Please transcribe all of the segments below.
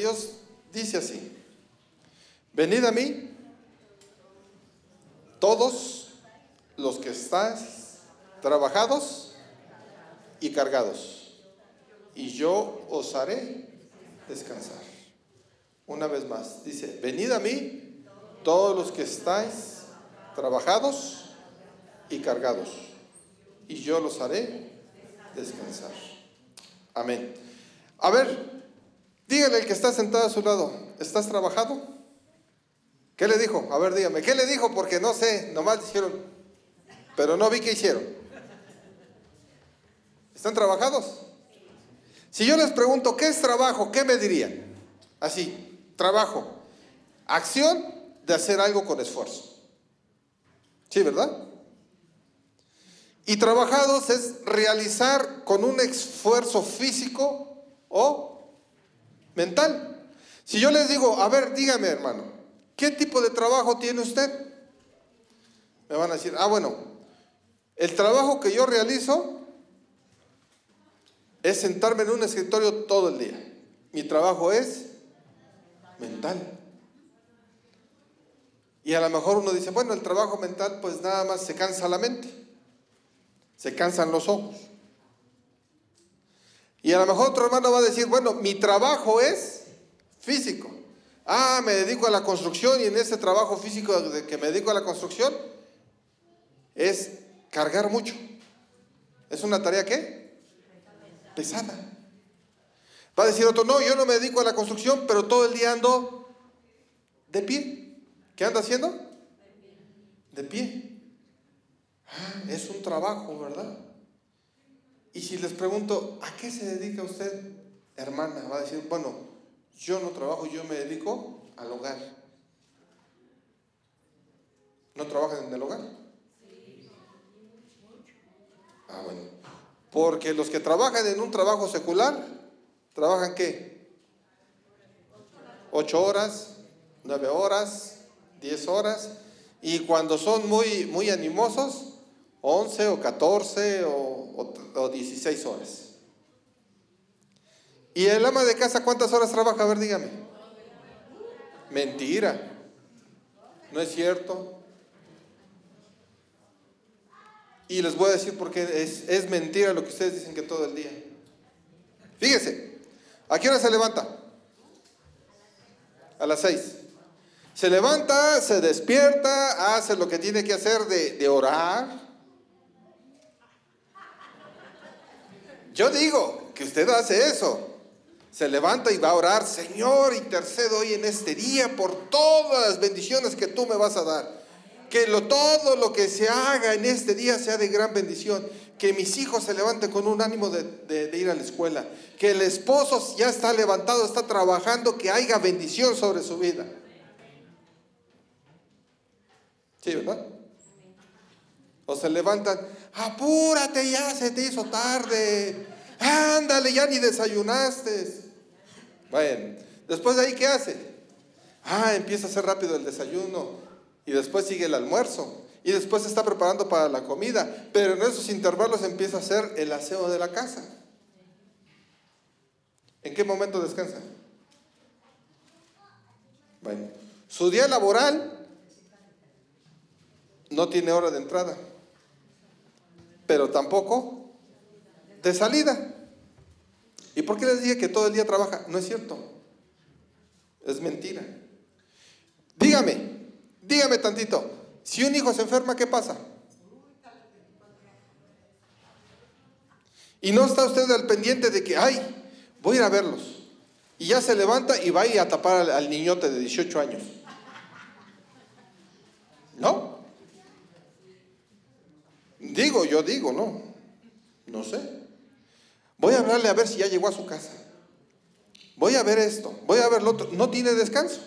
Dios dice así, venid a mí todos los que estáis trabajados y cargados, y yo os haré descansar. Una vez más, dice, venid a mí todos los que estáis trabajados y cargados, y yo los haré descansar. Amén. A ver, dígale al que está sentado a su lado, ¿estás trabajado? ¿Qué le dijo? A ver, dígame, ¿qué le dijo? Porque no sé, nomás dijeron, pero no vi qué hicieron. ¿Están trabajados? Si yo les pregunto, ¿qué es trabajo? ¿Qué me dirían? Así, trabajo. Acción de hacer algo con esfuerzo. ¿Sí, verdad? Y trabajados es realizar con un esfuerzo físico o mental. Si yo les digo, a ver, dígame hermano, ¿qué tipo de trabajo tiene usted? Me van a decir, ah, bueno, el trabajo que yo realizo es sentarme en un escritorio todo el día. Mi trabajo es mental. Y a lo mejor uno dice, bueno, el trabajo mental pues nada más se cansa la mente, se cansan los ojos. Y a lo mejor otro hermano va a decir, bueno, mi trabajo es físico. Ah, me dedico a la construcción y en ese trabajo físico de que me dedico a la construcción es cargar mucho. ¿Es una tarea qué? Pesada. Va a decir otro, no, yo no me dedico a la construcción, pero todo el día ando de pie. ¿Qué anda haciendo? De pie. Ah, es un trabajo, ¿verdad? Y si les pregunto, ¿a qué se dedica usted, hermana? Va a decir, bueno, yo no trabajo, yo me dedico al hogar. ¿No trabajan en el hogar? Ah, bueno. Porque los que trabajan en un trabajo secular, ¿trabajan qué? Ocho horas, nueve horas, diez horas. Y cuando son muy, muy animosos, once o catorce o, o, 16 horas. ¿Y el ama de casa cuántas horas trabaja? A ver, dígame. Mentira. No es cierto. Y les voy a decir por qué es, mentira lo que ustedes dicen que todo el día. Fíjese, ¿a qué hora se levanta? A las seis. Se levanta, se despierta, hace lo que tiene que hacer de orar. Yo digo que usted hace eso. Se levanta y va a orar, Señor, intercedo hoy en este día por todas las bendiciones que tú me vas a dar. Que lo, todo lo que se haga en este día sea de gran bendición. Que mis hijos se levanten con un ánimo de, de, ir a la escuela. Que el esposo ya está levantado, está trabajando, que haya bendición sobre su vida. ¿Sí, verdad? O se levantan, apúrate ya, se te hizo tarde. Ándale, ya ni desayunaste. Bueno, después de ahí, ¿qué hace? Ah, empieza a hacer rápido el desayuno y después sigue el almuerzo y después se está preparando para la comida, pero en esos intervalos empieza a hacer el aseo de la casa. ¿En qué momento descansa? Bueno, su día laboral no tiene hora de entrada, pero tampoco de salida. ¿Y por qué les dije que todo el día trabaja? No es cierto. Es mentira. Dígame, dígame tantito. Si un hijo se enferma, ¿qué pasa? Y no está usted al pendiente de que, ay, voy a ir a verlos. Y ya se levanta y va a tapar al, al niñote de 18 años. ¿No? Digo, yo digo, no. No sé. Voy a hablarle a ver si ya llegó a su casa. Voy a ver esto, voy a ver lo otro. No tiene descanso.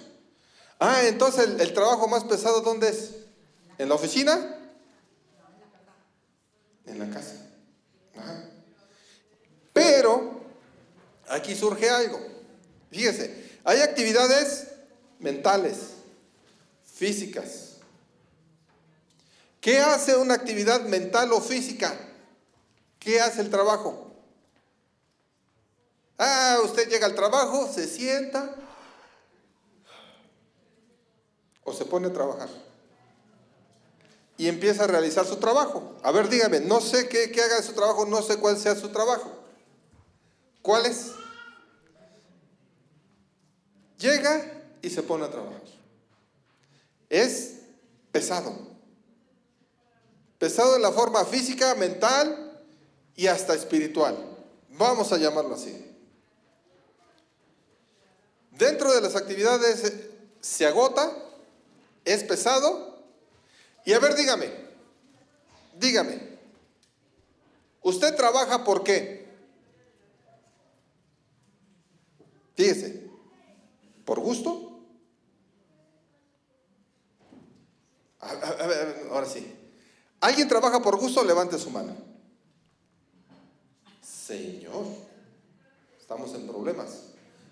Ah, entonces el, trabajo más pesado, ¿dónde es? ¿En la oficina? En la casa. Ajá. Pero aquí surge algo. Fíjese, hay actividades mentales, físicas. ¿Qué hace una actividad mental o física? ¿Qué hace el trabajo? Ah, usted llega al trabajo, se sienta o se pone a trabajar y empieza a realizar su trabajo. A ver, dígame, no sé qué, haga de su trabajo, no sé cuál sea su trabajo. ¿Cuál es? Llega y se pone a trabajar. Es pesado. Pesado en la forma física, mental y hasta espiritual. Vamos a llamarlo así. Dentro de las actividades eh, se agota, es pesado. Y a ver, dígame, dígame, ¿usted trabaja por qué? Fíjese, ¿por gusto? A, ver, ahora sí. ¿Alguien trabaja por gusto? Levante su mano. Señor, estamos en problemas.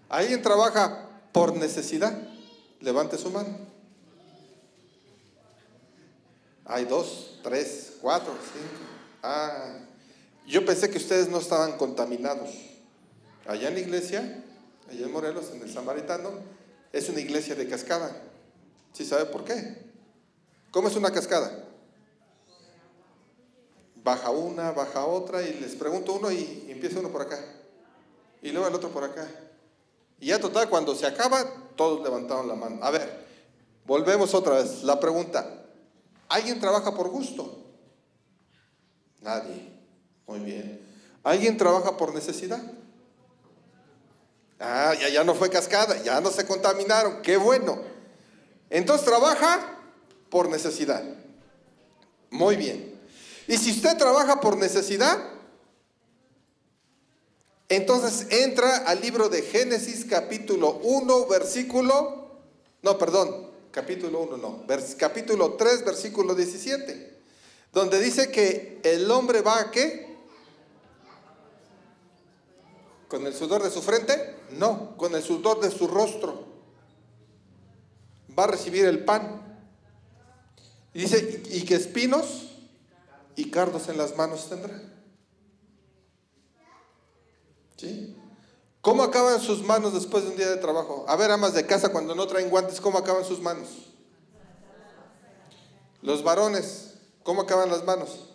¿Alguien trabaja por necesidad? Levante su mano. Hay dos, tres, cuatro, cinco. Ah, yo pensé que ustedes no estaban contaminados. Allá en la iglesia, allá en Morelos, en el Samaritano, es una iglesia de cascada. ¿Sí sabe por qué? ¿Cómo es una cascada? Baja una, baja otra y les pregunto uno y empieza uno por acá. Y luego el otro por acá. Y ya total, cuando se acaba, todos levantaron la mano. A ver, volvemos otra vez. La pregunta, ¿alguien trabaja por gusto? Nadie. Muy bien. ¿Alguien trabaja por necesidad? Ah, ya, ya no fue cascada, ya no se contaminaron. Qué bueno. Entonces trabaja por necesidad. Muy bien. Y si usted trabaja por necesidad, entonces entra al libro de Génesis capítulo 1, versículo, no, perdón, capítulo 1, no, capítulo 3, versículo 17, donde dice que el hombre va a qué? ¿Con el sudor de su frente? No, con el sudor de su rostro. Va a recibir el pan. Y dice, y que espinos y cardos en las manos tendrá. ¿Cómo acaban sus manos después de un día de trabajo? A ver, amas de casa, cuando no traen guantes, ¿cómo acaban sus manos? Los varones, ¿cómo acaban las manos?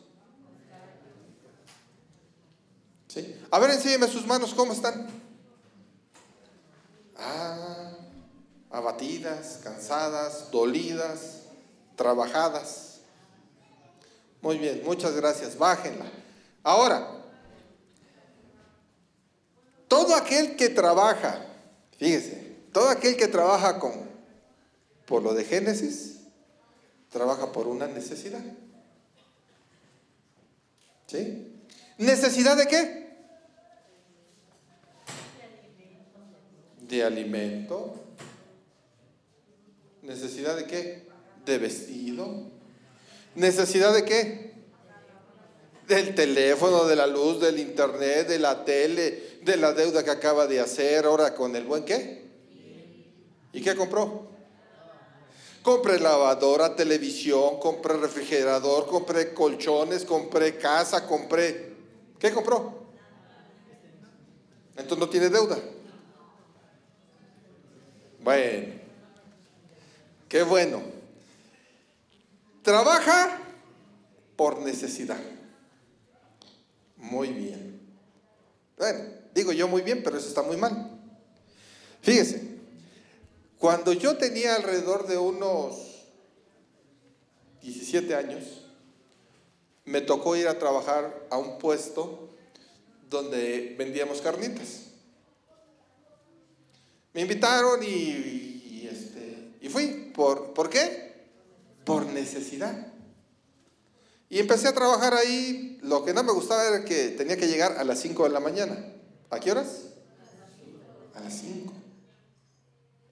¿Sí? A ver, enséñeme sus manos, ¿cómo están? Ah, abatidas, cansadas, dolidas, trabajadas. Muy bien, muchas gracias, bájenla. Ahora, todo aquel que trabaja, fíjese, todo aquel que trabaja con, por lo de Génesis, trabaja por una necesidad. ¿Sí? ¿Necesidad de qué? De alimento. ¿Necesidad de qué? De vestido. ¿Necesidad de qué? Del teléfono, de la luz, del internet, de la tele, de la deuda que acaba de hacer ahora con el buen qué. ¿Y qué compró? Compré lavadora, televisión, compré refrigerador, compré colchones, compré casa, compré... ¿Qué compró? Entonces no tiene deuda. Bueno, qué bueno. Trabaja por necesidad. Muy bien. Bueno, Digo yo muy bien, pero eso está muy mal. Fíjese, cuando yo tenía alrededor de unos 17 años, me tocó ir a trabajar a un puesto donde vendíamos carnitas. Me invitaron y, este, y fui. ¿Por, ¿Por qué? Por necesidad. Y empecé a trabajar ahí. Lo que no me gustaba era que tenía que llegar a las 5 de la mañana. ¿A qué horas? A las 5.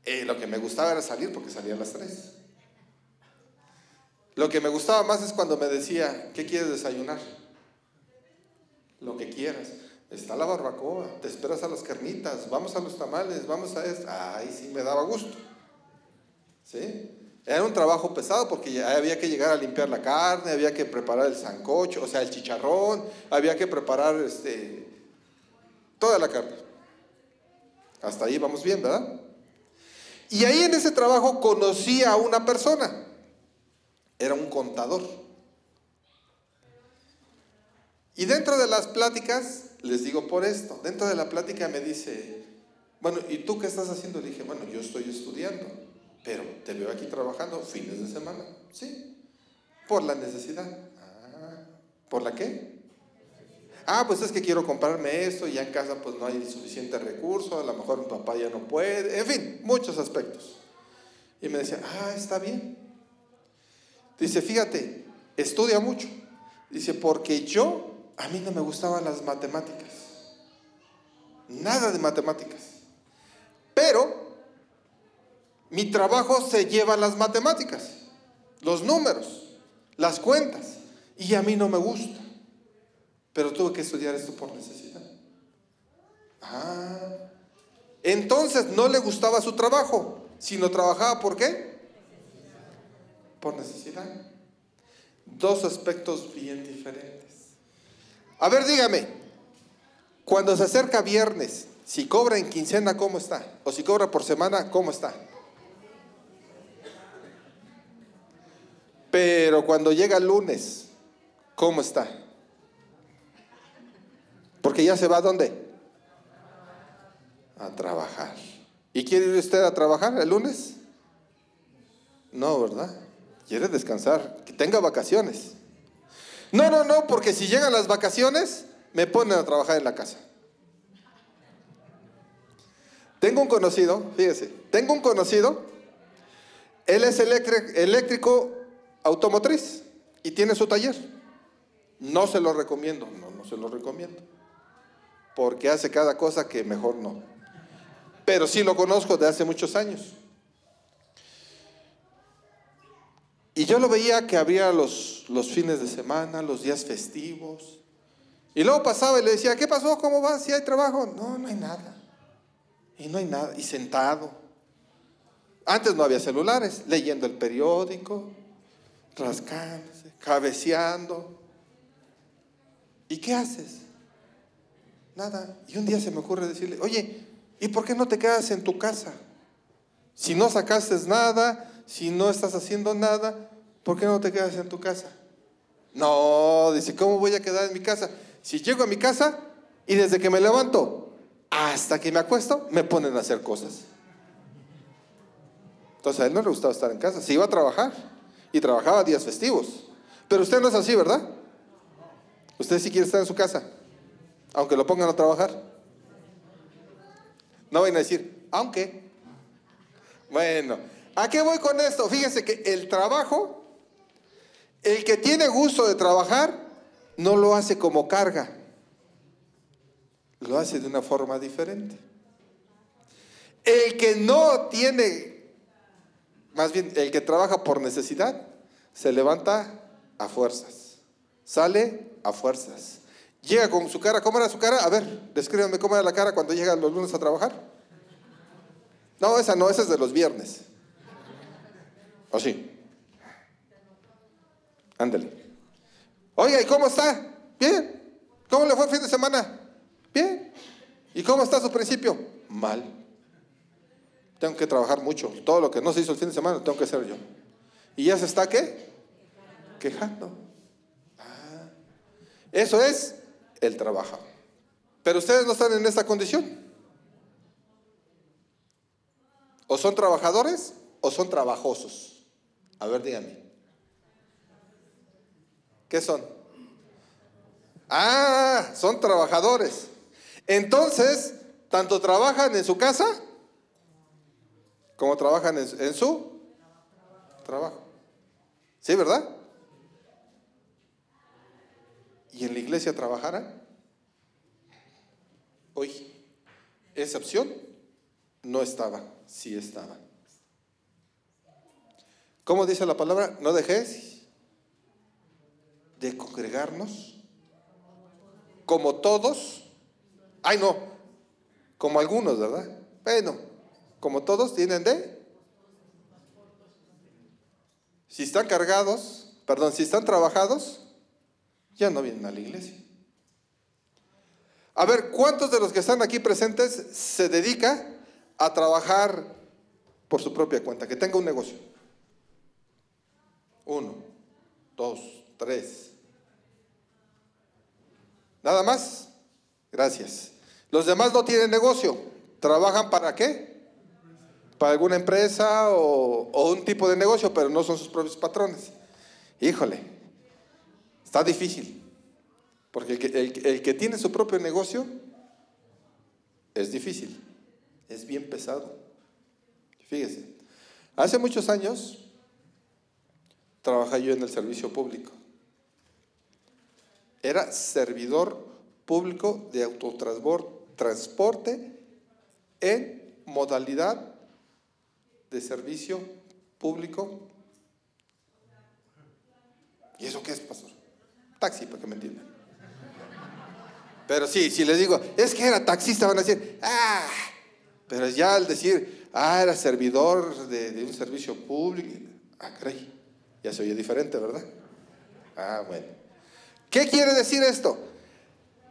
Eh, lo que me gustaba era salir porque salía a las 3. Lo que me gustaba más es cuando me decía, ¿qué quieres desayunar? Lo que quieras. Está la barbacoa, te esperas a las carnitas, vamos a los tamales, vamos a esto. Ay, sí, me daba gusto. ¿Sí? Era un trabajo pesado porque había que llegar a limpiar la carne, había que preparar el sancocho, o sea, el chicharrón, había que preparar este, toda la carne. Hasta ahí vamos bien, ¿verdad? Y ahí en ese trabajo conocí a una persona. Era un contador. Y dentro de las pláticas, les digo por esto, dentro de la plática me dice, bueno, ¿y tú qué estás haciendo? Le dije, bueno, yo estoy estudiando, pero te veo aquí trabajando fines de semana. Sí, por la necesidad. Ah, ¿Por la qué? Ah, pues es que quiero comprarme esto y ya en casa pues no hay suficiente recurso, a lo mejor mi papá ya no puede, en fin, muchos aspectos. Y me decía, ah, está bien. Dice, fíjate, estudia mucho. Dice, porque yo a mí no me gustaban las matemáticas. Nada de matemáticas. Pero mi trabajo se lleva las matemáticas, los números, las cuentas. Y a mí no me gusta. Pero tuve que estudiar esto por necesidad. Ah. Entonces no le gustaba su trabajo, sino trabajaba por qué? Por necesidad. Dos aspectos bien diferentes. A ver, dígame, cuando se acerca viernes, si cobra en quincena, ¿cómo está? O si cobra por semana, ¿cómo está? Pero cuando llega el lunes, ¿cómo está? Porque ya se va a dónde? A trabajar. ¿Y quiere ir usted a trabajar el lunes? No, ¿verdad? Quiere descansar, que tenga vacaciones. No, no, no, porque si llegan las vacaciones, me ponen a trabajar en la casa. Tengo un conocido, fíjese, tengo un conocido, él es eléctrico automotriz y tiene su taller. No se lo recomiendo, no, no se lo recomiendo, porque hace cada cosa que mejor no. Pero sí lo conozco de hace muchos años. Y yo lo veía que había los, los fines de semana, los días festivos. Y luego pasaba y le decía, ¿qué pasó? ¿Cómo va? ¿Si hay trabajo? No, no hay nada. Y no hay nada. Y sentado. Antes no había celulares, leyendo el periódico, rascándose, cabeceando. ¿Y qué haces? Nada. Y un día se me ocurre decirle, oye, ¿y por qué no te quedas en tu casa? Si no sacaste nada, si no estás haciendo nada, ¿por qué no te quedas en tu casa? No, dice, ¿cómo voy a quedar en mi casa? Si llego a mi casa y desde que me levanto hasta que me acuesto, me ponen a hacer cosas. Entonces a él no le gustaba estar en casa, se iba a trabajar y trabajaba días festivos. Pero usted no es así, ¿verdad? Usted sí quiere estar en su casa, aunque lo pongan a trabajar. No vayan a decir, aunque. Bueno, ¿A qué voy con esto? Fíjense que el trabajo, el que tiene gusto de trabajar, no lo hace como carga, lo hace de una forma diferente. El que no tiene, más bien el que trabaja por necesidad, se levanta a fuerzas, sale a fuerzas. Llega con su cara, ¿cómo era su cara? A ver, descríbanme cómo era la cara cuando llegan los lunes a trabajar. No, esa no, esa es de los viernes. ¿O sí? Ándale. Oiga, ¿y cómo está? Bien. ¿Cómo le fue el fin de semana? Bien. ¿Y cómo está su principio? Mal. Tengo que trabajar mucho. Todo lo que no se hizo el fin de semana tengo que hacer yo. ¿Y ya se está qué? Quejando. Ah. Eso es el trabajo. Pero ustedes no están en esta condición. O son trabajadores o son trabajosos. A ver, díganme. ¿Qué son? Ah, son trabajadores. Entonces, tanto trabajan en su casa como trabajan en, su trabajo. ¿Sí, verdad? ¿Y en la iglesia trabajarán? Hoy, esa opción no estaba, sí estaba. ¿Cómo dice la palabra? No dejéis de congregarnos como todos. Ay, no, como algunos, ¿verdad? Bueno, como todos tienen de. Si están cargados, perdón, si están trabajados, ya no vienen a la iglesia. A ver, ¿cuántos de los que están aquí presentes se dedica a trabajar por su propia cuenta, que tenga un negocio. Uno, dos, tres. Nada más. Gracias. Los demás no tienen negocio. ¿Trabajan para qué? Para alguna empresa o, un tipo de negocio, pero no son sus propios patrones. Híjole, está difícil. Porque el que, el que tiene su propio negocio es difícil. Es bien pesado. Fíjese, hace muchos años trabajé yo en el servicio público. Era servidor público de autotransporte en modalidad de servicio público. ¿Y eso qué es, pastor? Taxi, para que me entiendan. Pero sí, si les digo, es que era taxista, van a decir, ah, pero ya al decir, ah, era servidor de, un servicio público, ah, caray, ya se oye diferente, ¿verdad? Ah, bueno. ¿Qué quiere decir esto?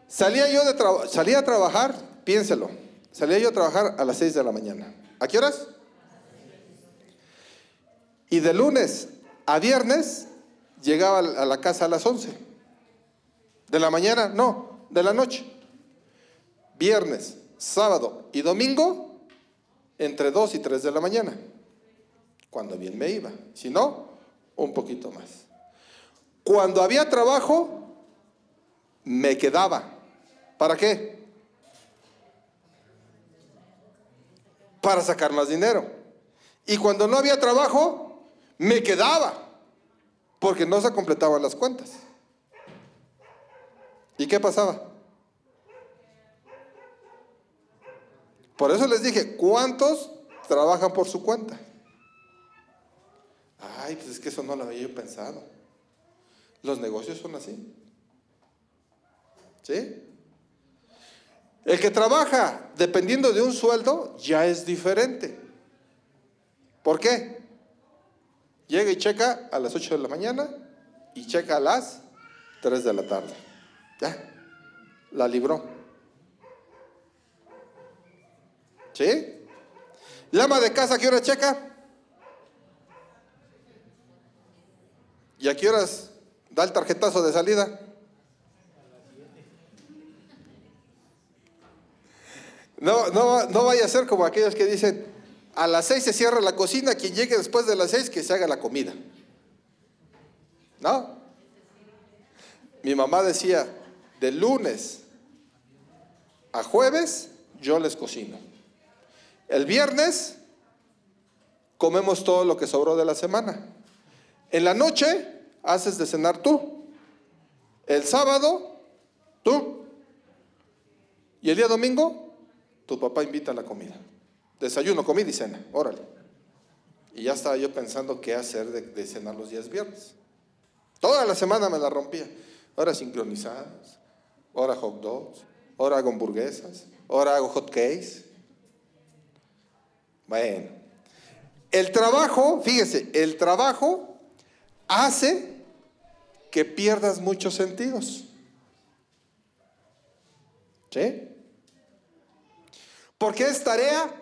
Salía yo de salía a trabajar, piénselo, salía yo a trabajar a las 6 de la mañana. ¿A qué horas? Y de lunes a viernes llegaba a la casa a las 11. De la mañana, no, de la noche. Viernes, sábado y domingo, entre 2 y 3 de la mañana. Cuando bien me iba. Si no, un poquito más. Cuando había trabajo, me quedaba. ¿Para qué? Para sacar más dinero. Y cuando no había trabajo, me quedaba. Porque no se completaban las cuentas. ¿Y qué pasaba? Por eso les dije, ¿cuántos trabajan por su cuenta? Ay, pues es que eso no lo había yo pensado. Los negocios son así. ¿Sí? El que trabaja dependiendo de un sueldo ya es diferente. ¿Por qué? Llega y checa a las 8 de la mañana y checa a las 3 de la tarde. Ya, la libró. ¿Sí? ¿La ama de casa a qué hora checa? ¿Y a qué horas da el tarjetazo de salida? No, no, no vaya a ser como aquellos que dicen, a las seis se cierra la cocina, quien llegue después de las seis que se haga la comida. ¿No? Mi mamá decía, de lunes a jueves yo les cocino. El viernes comemos todo lo que sobró de la semana. En la noche haces de cenar tú. El sábado, tú. Y el día domingo, tu papá invita a la comida. Desayuno, comida y cena. Órale. Y ya estaba yo pensando qué hacer de, cenar los días viernes. Toda la semana me la rompía. Ahora sincronizadas, ahora hot dogs, ahora hago hamburguesas, ahora hago hot cakes. Bueno, el trabajo, fíjese, el trabajo hace que pierdas muchos sentidos. ¿Sí? Porque es tarea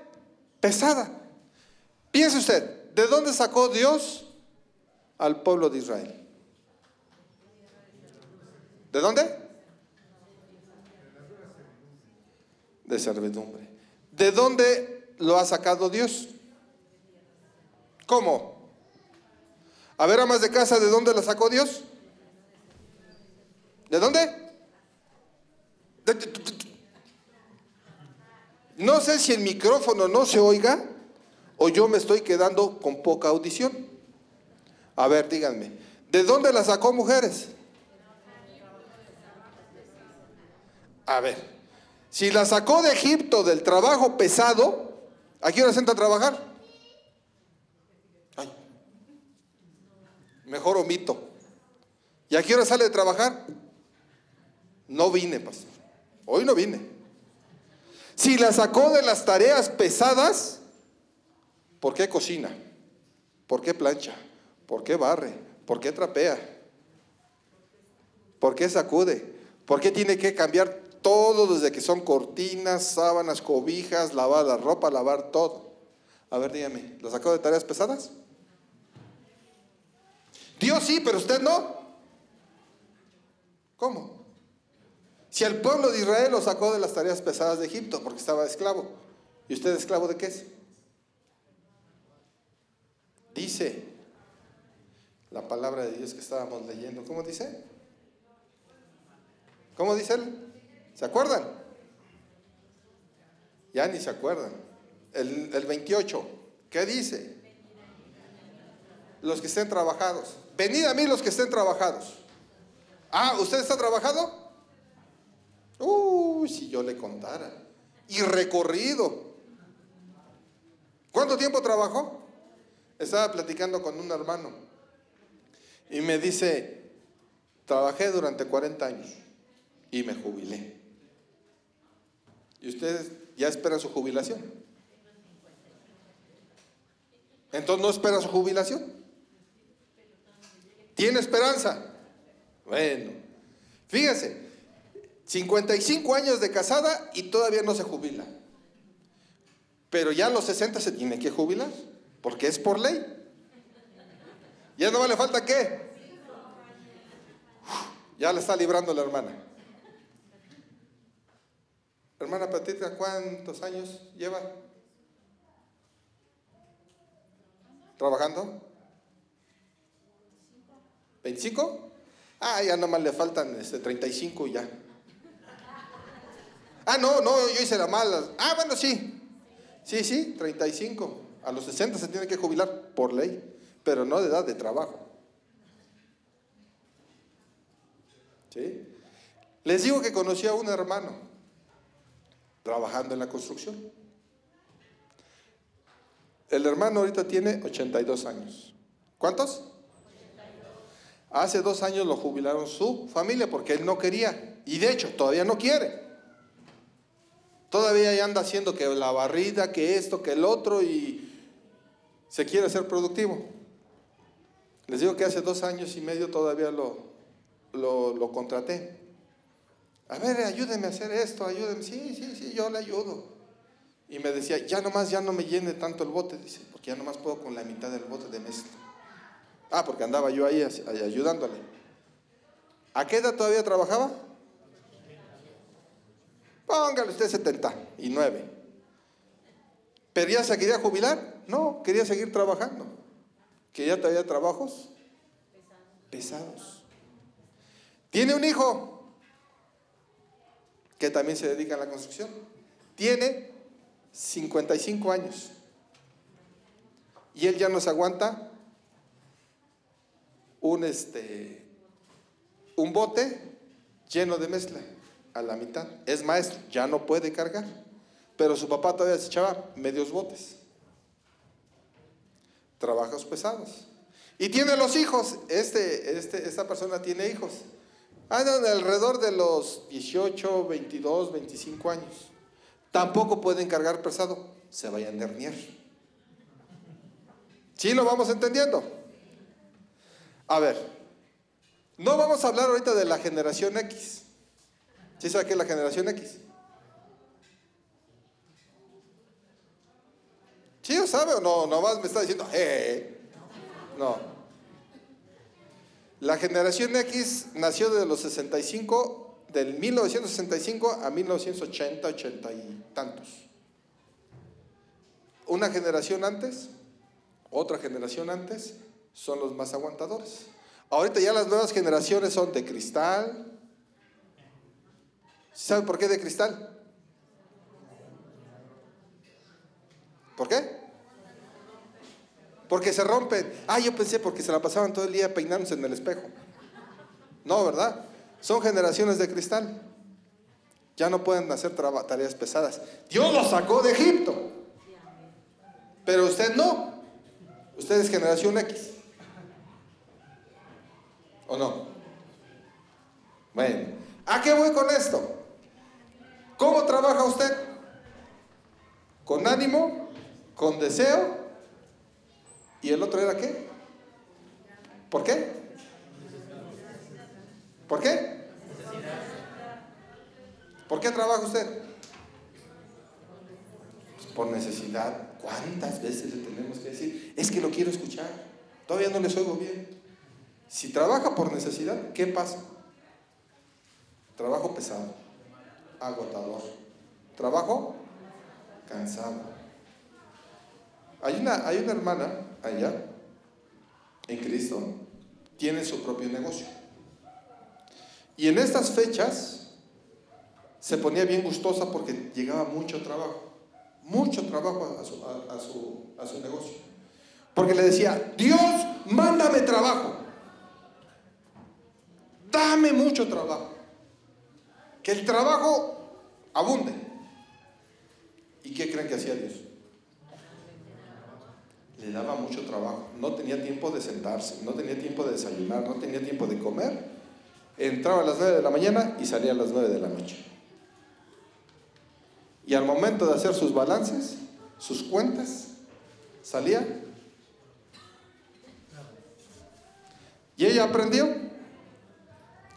pesada. Piense usted, ¿de dónde sacó Dios al pueblo de Israel? ¿De dónde? De servidumbre. ¿De dónde lo ha sacado Dios? ¿Cómo? A ver, amas de casa, ¿de dónde la sacó Dios? ¿De dónde? De- no sé si el micrófono no se oiga o yo me estoy quedando con poca audición. A ver, díganme, ¿de dónde la sacó mujeres? A ver, si la sacó de Egipto del trabajo pesado, ¿a qué hora se entra a trabajar? Ay, mejor omito. ¿Y a qué hora sale de trabajar? No vine, pastor. Hoy no vine. Si la sacó de las tareas pesadas, ¿por qué cocina? ¿Por qué plancha? ¿Por qué barre? ¿Por qué trapea? ¿Por qué sacude? ¿Por qué tiene que cambiar todo desde que son cortinas, sábanas, cobijas, lavar la ropa, lavar todo? A ver, dígame, ¿lo sacó de tareas pesadas? Dios sí, pero usted no. ¿Cómo? Si el pueblo de Israel lo sacó de las tareas pesadas de Egipto porque estaba esclavo. ¿Y usted esclavo de qué es? Dice la palabra de Dios que estábamos leyendo. ¿Cómo dice? ¿Cómo dice él? ¿Se acuerdan? Ya ni se acuerdan. El, el 28, ¿qué dice? Los que estén trabajados. Venid a mí los que estén trabajados. Ah, ¿usted está trabajado? Uy, si yo le contara. Y recorrido. ¿Cuánto tiempo trabajó? Estaba platicando con un hermano y me dice, trabajé durante 40 años y me jubilé. ¿Y ustedes ya esperan su jubilación? Entonces no espera su jubilación. ¿Tiene esperanza? Bueno, fíjese, 55 años de casada y todavía no se jubila. Pero ya a los 60 se tiene que jubilar, porque es por ley. Ya no le falta qué. Ya le está librando la hermana. Hermana Patricia, ¿cuántos años lleva? ¿Trabajando? ¿25? Ah, ya nomás le faltan este, 35 y ya. Ah, no, no, yo hice la mala. Ah, bueno, sí. Sí, sí, 35. A los 60 se tiene que jubilar por ley, pero no de edad de trabajo. ¿Sí? Les digo que conocí a un hermano trabajando en la construcción. El hermano ahorita tiene 82 años. ¿Cuántos? Hace dos años lo jubilaron su familia porque él no quería. Y de hecho, todavía no quiere. Todavía anda haciendo que la barrida, que esto, que el otro y se quiere ser productivo. Les digo que hace dos años y medio todavía lo, lo, contraté. A ver, ayúdeme a hacer esto, ayúdeme. Sí, sí, sí, yo le ayudo. Y me decía, ya nomás, ya no me llene tanto el bote, dice, porque ya nomás puedo con la mitad del bote de mezcla. Ah, porque andaba yo ahí ayudándole. ¿A qué edad todavía trabajaba? Póngale usted 79. ¿Pero ya se quería jubilar? No, quería seguir trabajando. Que ya todavía trabajos pesados. Tiene un hijo que también se dedica a la construcción. Tiene 55 años. Y él ya no se aguanta un, este, un bote lleno de mezcla a la mitad. Es maestro, ya no puede cargar. Pero su papá todavía se echaba medios botes. Trabajos pesados. Y tiene los hijos. Este, este, esta persona tiene hijos. Andan alrededor de los 18, 22, 25 años. Tampoco pueden cargar pesado. Se vayan a herniar. ¿Sí lo vamos entendiendo? A ver, no vamos a hablar ahorita de la generación X. ¿Sí sabe qué es la generación X? ¿Sí o sabe o no? Nomás me está diciendo, eh. No. La generación X nació de los 65, del 1965 a 1980, 80 y tantos. Una generación antes, otra generación antes, son los más aguantadores. Ahorita ya las nuevas generaciones son de cristal. ¿Saben por qué de cristal? ¿Por qué? Porque se rompen. Ah, yo pensé porque se la pasaban todo el día peinándose en el espejo. No, ¿verdad? Son generaciones de cristal. Ya no pueden hacer tareas pesadas. Dios los sacó de Egipto. Pero usted no. Usted es generación X. ¿O no? Bueno, ¿a qué voy con esto? ¿Cómo trabaja usted? ¿Con ánimo? ¿Con deseo? ¿Y el otro era qué? ¿Por qué? ¿Por qué? ¿Por qué trabaja usted? Pues por necesidad. ¿Cuántas veces le tenemos que decir? Es que lo quiero escuchar. Todavía no les oigo bien. Si trabaja por necesidad, ¿qué pasa? Trabajo pesado, agotador. Trabajo cansado. Hay una, hay una hermana allá, en Cristo, tiene su propio negocio. Y en estas fechas se ponía bien gustosa porque llegaba mucho trabajo, mucho trabajo a su, a, su, a su negocio. Porque le decía, Dios, mándame trabajo. Dame mucho trabajo. Que el trabajo abunde. ¿Y qué creen que hacía Dios? Le daba mucho trabajo. No tenía tiempo de sentarse, no tenía tiempo de desayunar, no tenía tiempo de comer. Entraba a las 9 de la mañana y salía a las 9 de la noche. Y al momento de hacer sus balances, sus cuentas, salía. Y ella aprendió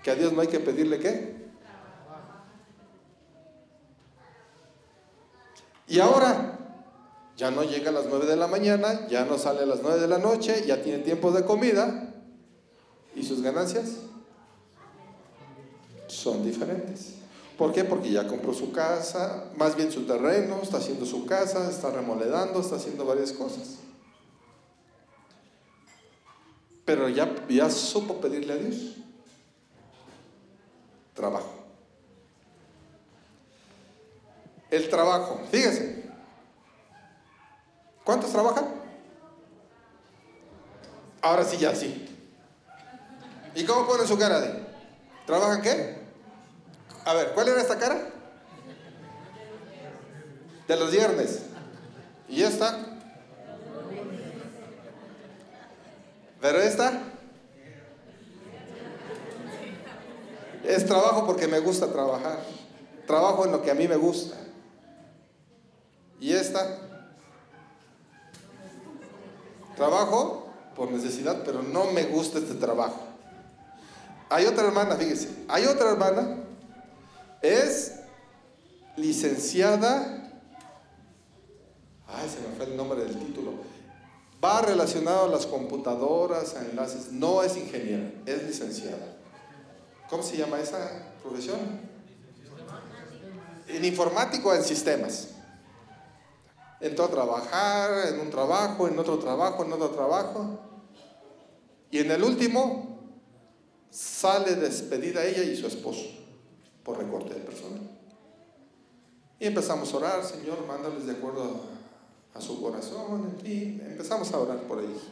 que a Dios no hay que pedirle qué. Y ahora ya no llega a las 9 de la mañana, ya no sale a las 9 de la noche, ya tiene tiempo de comida. ¿Y sus ganancias? Son diferentes. ¿Por qué? Porque ya compró su casa, más bien su terreno, está haciendo su casa, está remodelando, está haciendo varias cosas. Pero ya, ya supo pedirle a Dios trabajo. El trabajo, fíjese. ¿Cuántos trabajan? Ahora sí, ya sí. ¿Y cómo pone su cara de? ¿Trabajan qué? A ver, ¿cuál era esta cara? De los viernes. ¿Y esta? Pero esta es trabajo porque me gusta trabajar. Trabajo en lo que a mí me gusta. ¿Y esta? Trabajo por necesidad, pero no me gusta este trabajo. Hay otra hermana, fíjese, hay otra hermana, es licenciada, ay, se me fue el nombre del título, va relacionado a las computadoras, a enlaces, no es ingeniera, es licenciada. ¿Cómo se llama esa profesión? En informático, en sistemas. Entró a trabajar, en un trabajo, en otro trabajo, en otro trabajo. Y en el último sale despedida ella y su esposo por recorte de personal. Y empezamos a orar, Señor, mándales de acuerdo a, a su corazón, fin, empezamos a orar por ellos.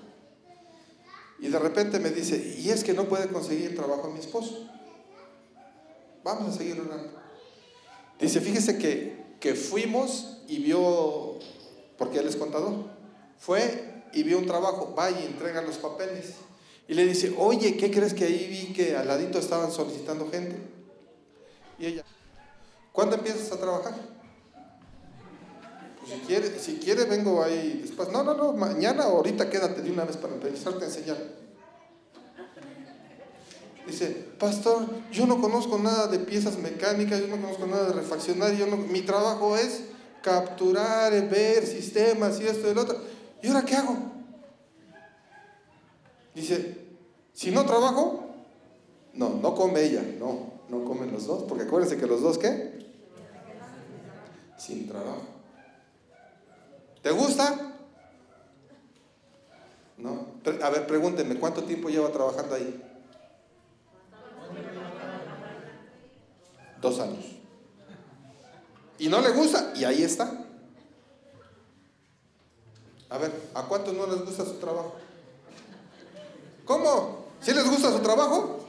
Y de repente me dice, y es que no puede conseguir trabajo a mi esposo. Vamos a seguir orando. Dice, fíjese que, que fuimos y vio porque él es contador. Fue y vio un trabajo, va y entrega los papeles. Y le dice, oye, ¿qué crees que ahí vi que al ladito estaban solicitando gente? Y ella, ¿cuándo empiezas a trabajar? Pues si quiere, si quiere vengo ahí después. No, no, no, mañana o ahorita quédate de una vez para empezarte a enseñar. Dice, pastor, yo no conozco nada de piezas mecánicas, yo no conozco nada de refaccionar, yo no, mi trabajo es capturar, ver sistemas y esto y lo otro. ¿Y ahora qué hago? Dice, si no trabajo, no, no come ella, no, no comen los dos, porque acuérdense que los dos, ¿qué? Sin trabajo. ¿Te gusta? No. A ver, pregúntenme, ¿cuánto tiempo lleva trabajando ahí? Dos años. Y no le gusta, y ahí está. A ver, ¿a cuántos no les gusta su trabajo? ¿Cómo? ¿Sí les gusta su trabajo?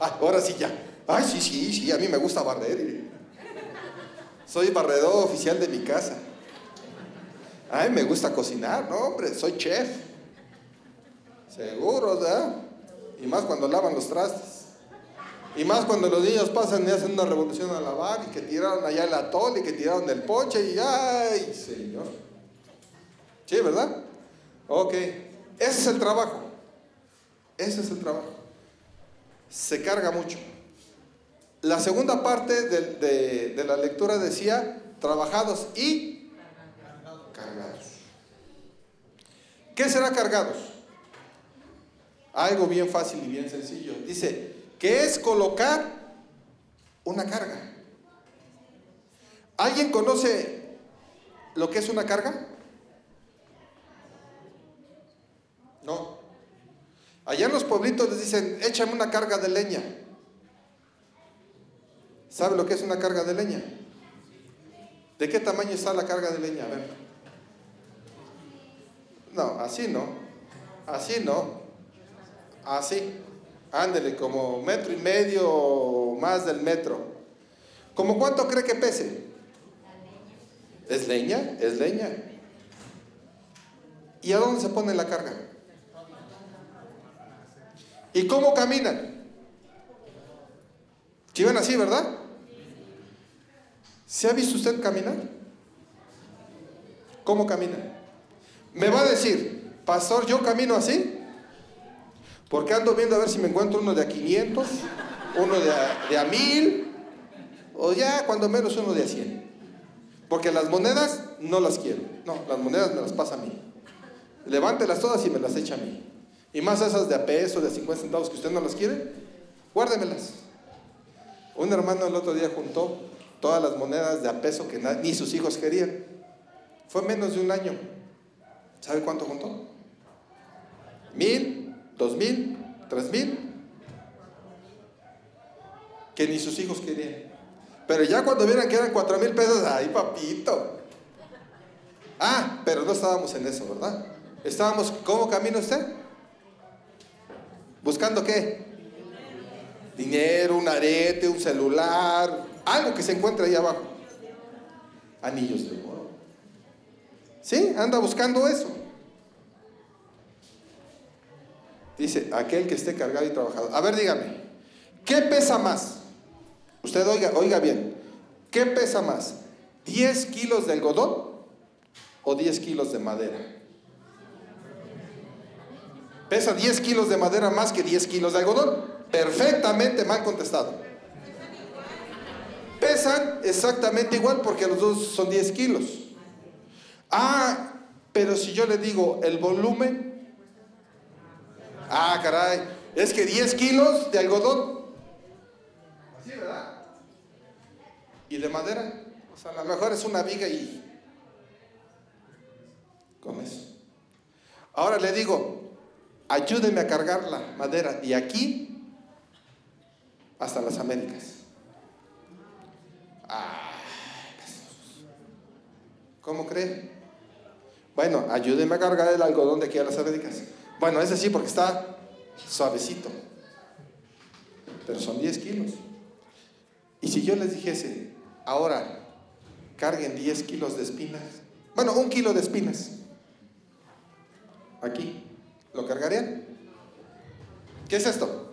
Ah, ahora sí ya. Ay, sí, sí, sí, a mí me gusta barrer. Soy barredor oficial de mi casa. Ay, me gusta cocinar, no, hombre, soy chef. Seguro, ¿verdad? Y más cuando lavan los trastes. Y más cuando los niños pasan y hacen una revolución a lavar y que tiraron allá el atol y que tiraron el ponche y ¡ay, Señor! Sí, ¿verdad? Ok. Ese es el trabajo. Ese es el trabajo. Se carga mucho. La segunda parte de la lectura decía trabajados y cargados. ¿Qué será cargados? Algo bien fácil y bien sencillo. Dice, que es colocar una carga. ¿Alguien conoce lo que es una carga? No. Allá en los pueblitos les dicen, échame una carga de leña. ¿Sabe lo que es una carga de leña? ¿De qué tamaño está la carga de leña? A ver. No, así no. Así no. Así. Ándele, como metro y medio o más del metro. ¿Cómo cuánto cree que pese? ¿Es leña? Es leña. ¿Y a dónde se pone la carga? ¿Y cómo caminan? Si así, ¿verdad? ¿Se ha visto usted caminar? ¿Cómo camina? Me va a decir, pastor, yo camino así. Porque ando viendo a ver si me encuentro uno de a 500, uno de a, de a 1000, o ya cuando menos uno de a 100. Porque las monedas no las quiero. No, las monedas me las pasa a mí. Levántelas todas y me las echa a mí. Y más esas de a peso, de 50 centavos que usted no las quiere, guárdemelas. Un hermano el otro día juntó todas las monedas de a peso que ni sus hijos querían. Fue menos de un año. ¿Sabe cuánto juntó? Mil, dos mil, tres mil. Que ni sus hijos querían. Pero ya cuando vieran que eran cuatro mil pesos, ay papito. Ah, pero no estábamos en eso, ¿verdad? Estábamos, ¿cómo camina usted? ¿Buscando qué? Dinero, un arete, un celular, algo que se encuentra ahí abajo. Anillos de oro. ¿Sí? Anda buscando eso. Dice, aquel que esté cargado y trabajado. A ver, dígame, ¿qué pesa más? Usted oiga, oiga bien, ¿qué pesa más? ¿10 kilos de algodón o 10 kilos de madera? Pesa 10 kilos de madera más que 10 kilos de algodón. Perfectamente mal contestado. Pesan exactamente igual porque los dos son 10 kilos. Ah, pero si yo le digo el volumen. Ah, caray. Es que 10 kilos de algodón. Así, ¿verdad? Y de madera. O sea, a lo mejor es una viga y. Con eso. Ahora le digo, ayúdeme a cargar la madera de aquí hasta las Américas. Ah, ¿Cómo cree? Bueno, ayúdeme a cargar el algodón de aquí a las Américas. Bueno, ese sí, porque está suavecito. Pero son 10 kilos. Y si yo les dijese, ahora carguen 10 kilos de espinas, bueno, un kilo de espinas, aquí, ¿lo cargarían? ¿Qué es esto?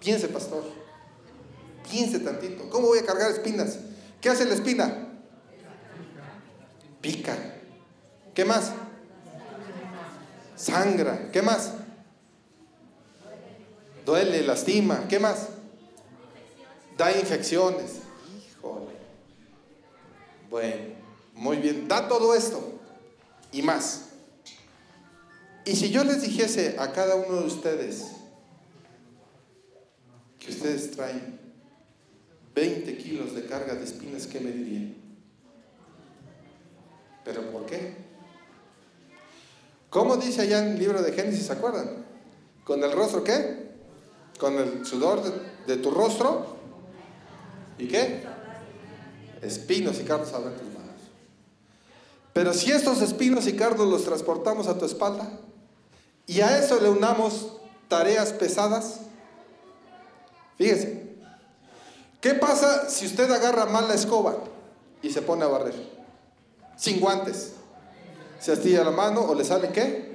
Piense, pastor. Piense tantito. ¿Cómo voy a cargar espinas? ¿Qué hace la espina? Pica. ¿Qué más? Sangra. ¿Qué más? Duele, lastima. ¿Qué más? Da infecciones. Híjole. Bueno, muy bien. Da todo esto y más. Y si yo les dijese a cada uno de ustedes que ustedes traen 20 kilos de carga de espinas, ¿qué me dirían? ¿Pero por qué? ¿Cómo dice allá en el libro de Génesis, ¿se acuerdan? ¿Con el rostro qué? ¿Con el sudor de, tu rostro? ¿Y qué? Espinos y cardos habrá tus manos. Pero si estos espinos y cardos los transportamos a tu espalda y a eso le unamos tareas pesadas, fíjese, ¿qué pasa si usted agarra mal la escoba y se pone a barrer? Sin guantes. Se astilla la mano o le salen qué?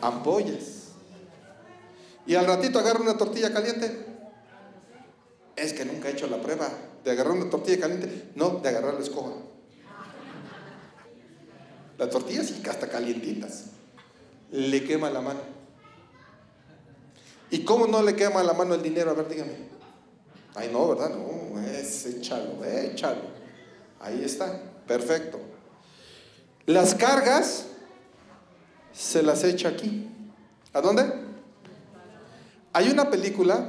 Ampollas. Y al ratito agarra una tortilla caliente. Es que nunca he hecho la prueba de agarrar una tortilla caliente. No, de agarrar la escoba. La tortilla sí hasta calientitas. Le quema la mano. ¿Y cómo no le quema la mano el dinero? A ver, dígame. Ay, no, ¿verdad? No, es échalo, échalo. Ahí está, perfecto. Las cargas se las echa aquí. ¿A dónde? Hay una película,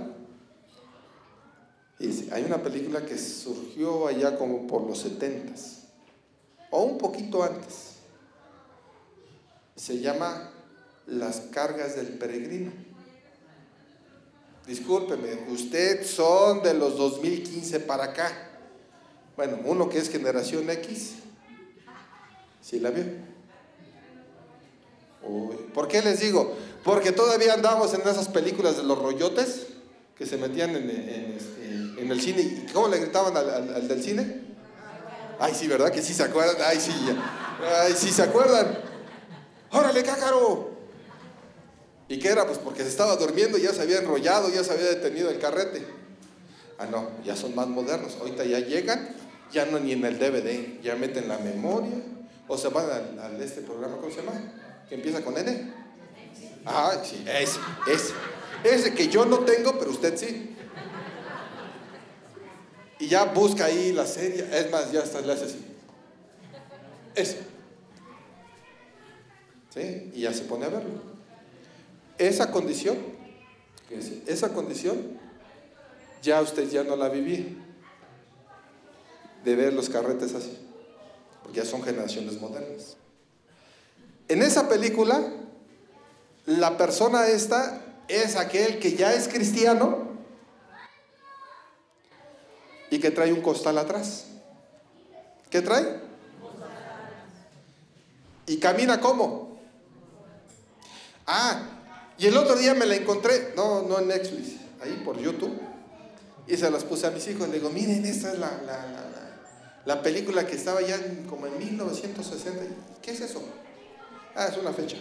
hay una película que surgió allá como por los setentas, o un poquito antes. Se llama Las cargas del peregrino. Discúlpeme, usted son de los 2015 para acá. Bueno, uno que es generación X, ¿sí la vio? ¿Por qué les digo? Porque todavía andamos en esas películas de los rollotes que se metían en, este, el cine. ¿Y cómo le gritaban al, del cine? Ay, sí, ¿verdad? Que sí se acuerdan. Ay, sí, Ay, sí se acuerdan. ¡Órale, cácaro! ¿Y qué era? Pues porque se estaba durmiendo, ya se había enrollado, ya se había detenido el carrete. Ah, no, ya son más modernos. Ahorita ya llegan, ya no ni en el DVD, ya meten la memoria, o se van al, este programa, ¿cómo se llama? Que empieza con N. Ah, sí, ese, ese. Ese que yo no tengo, pero usted sí. Y ya busca ahí la serie, es más, ya está, le hace así. Ese. ¿Sí? Y ya se pone a verlo. Esa condición, esa condición, ya usted ya no la viví de ver los carretes así, porque ya son generaciones modernas. En esa película, la persona esta es aquel que ya es cristiano y que trae un costal atrás. ¿Qué trae? Y camina como. Ah, y el otro día me la encontré, no, no en Netflix, ahí por YouTube. Y se las puse a mis hijos. Le digo, miren, esta es la, película que estaba ya como en 1960. ¿Qué es eso? Ah, es una fecha.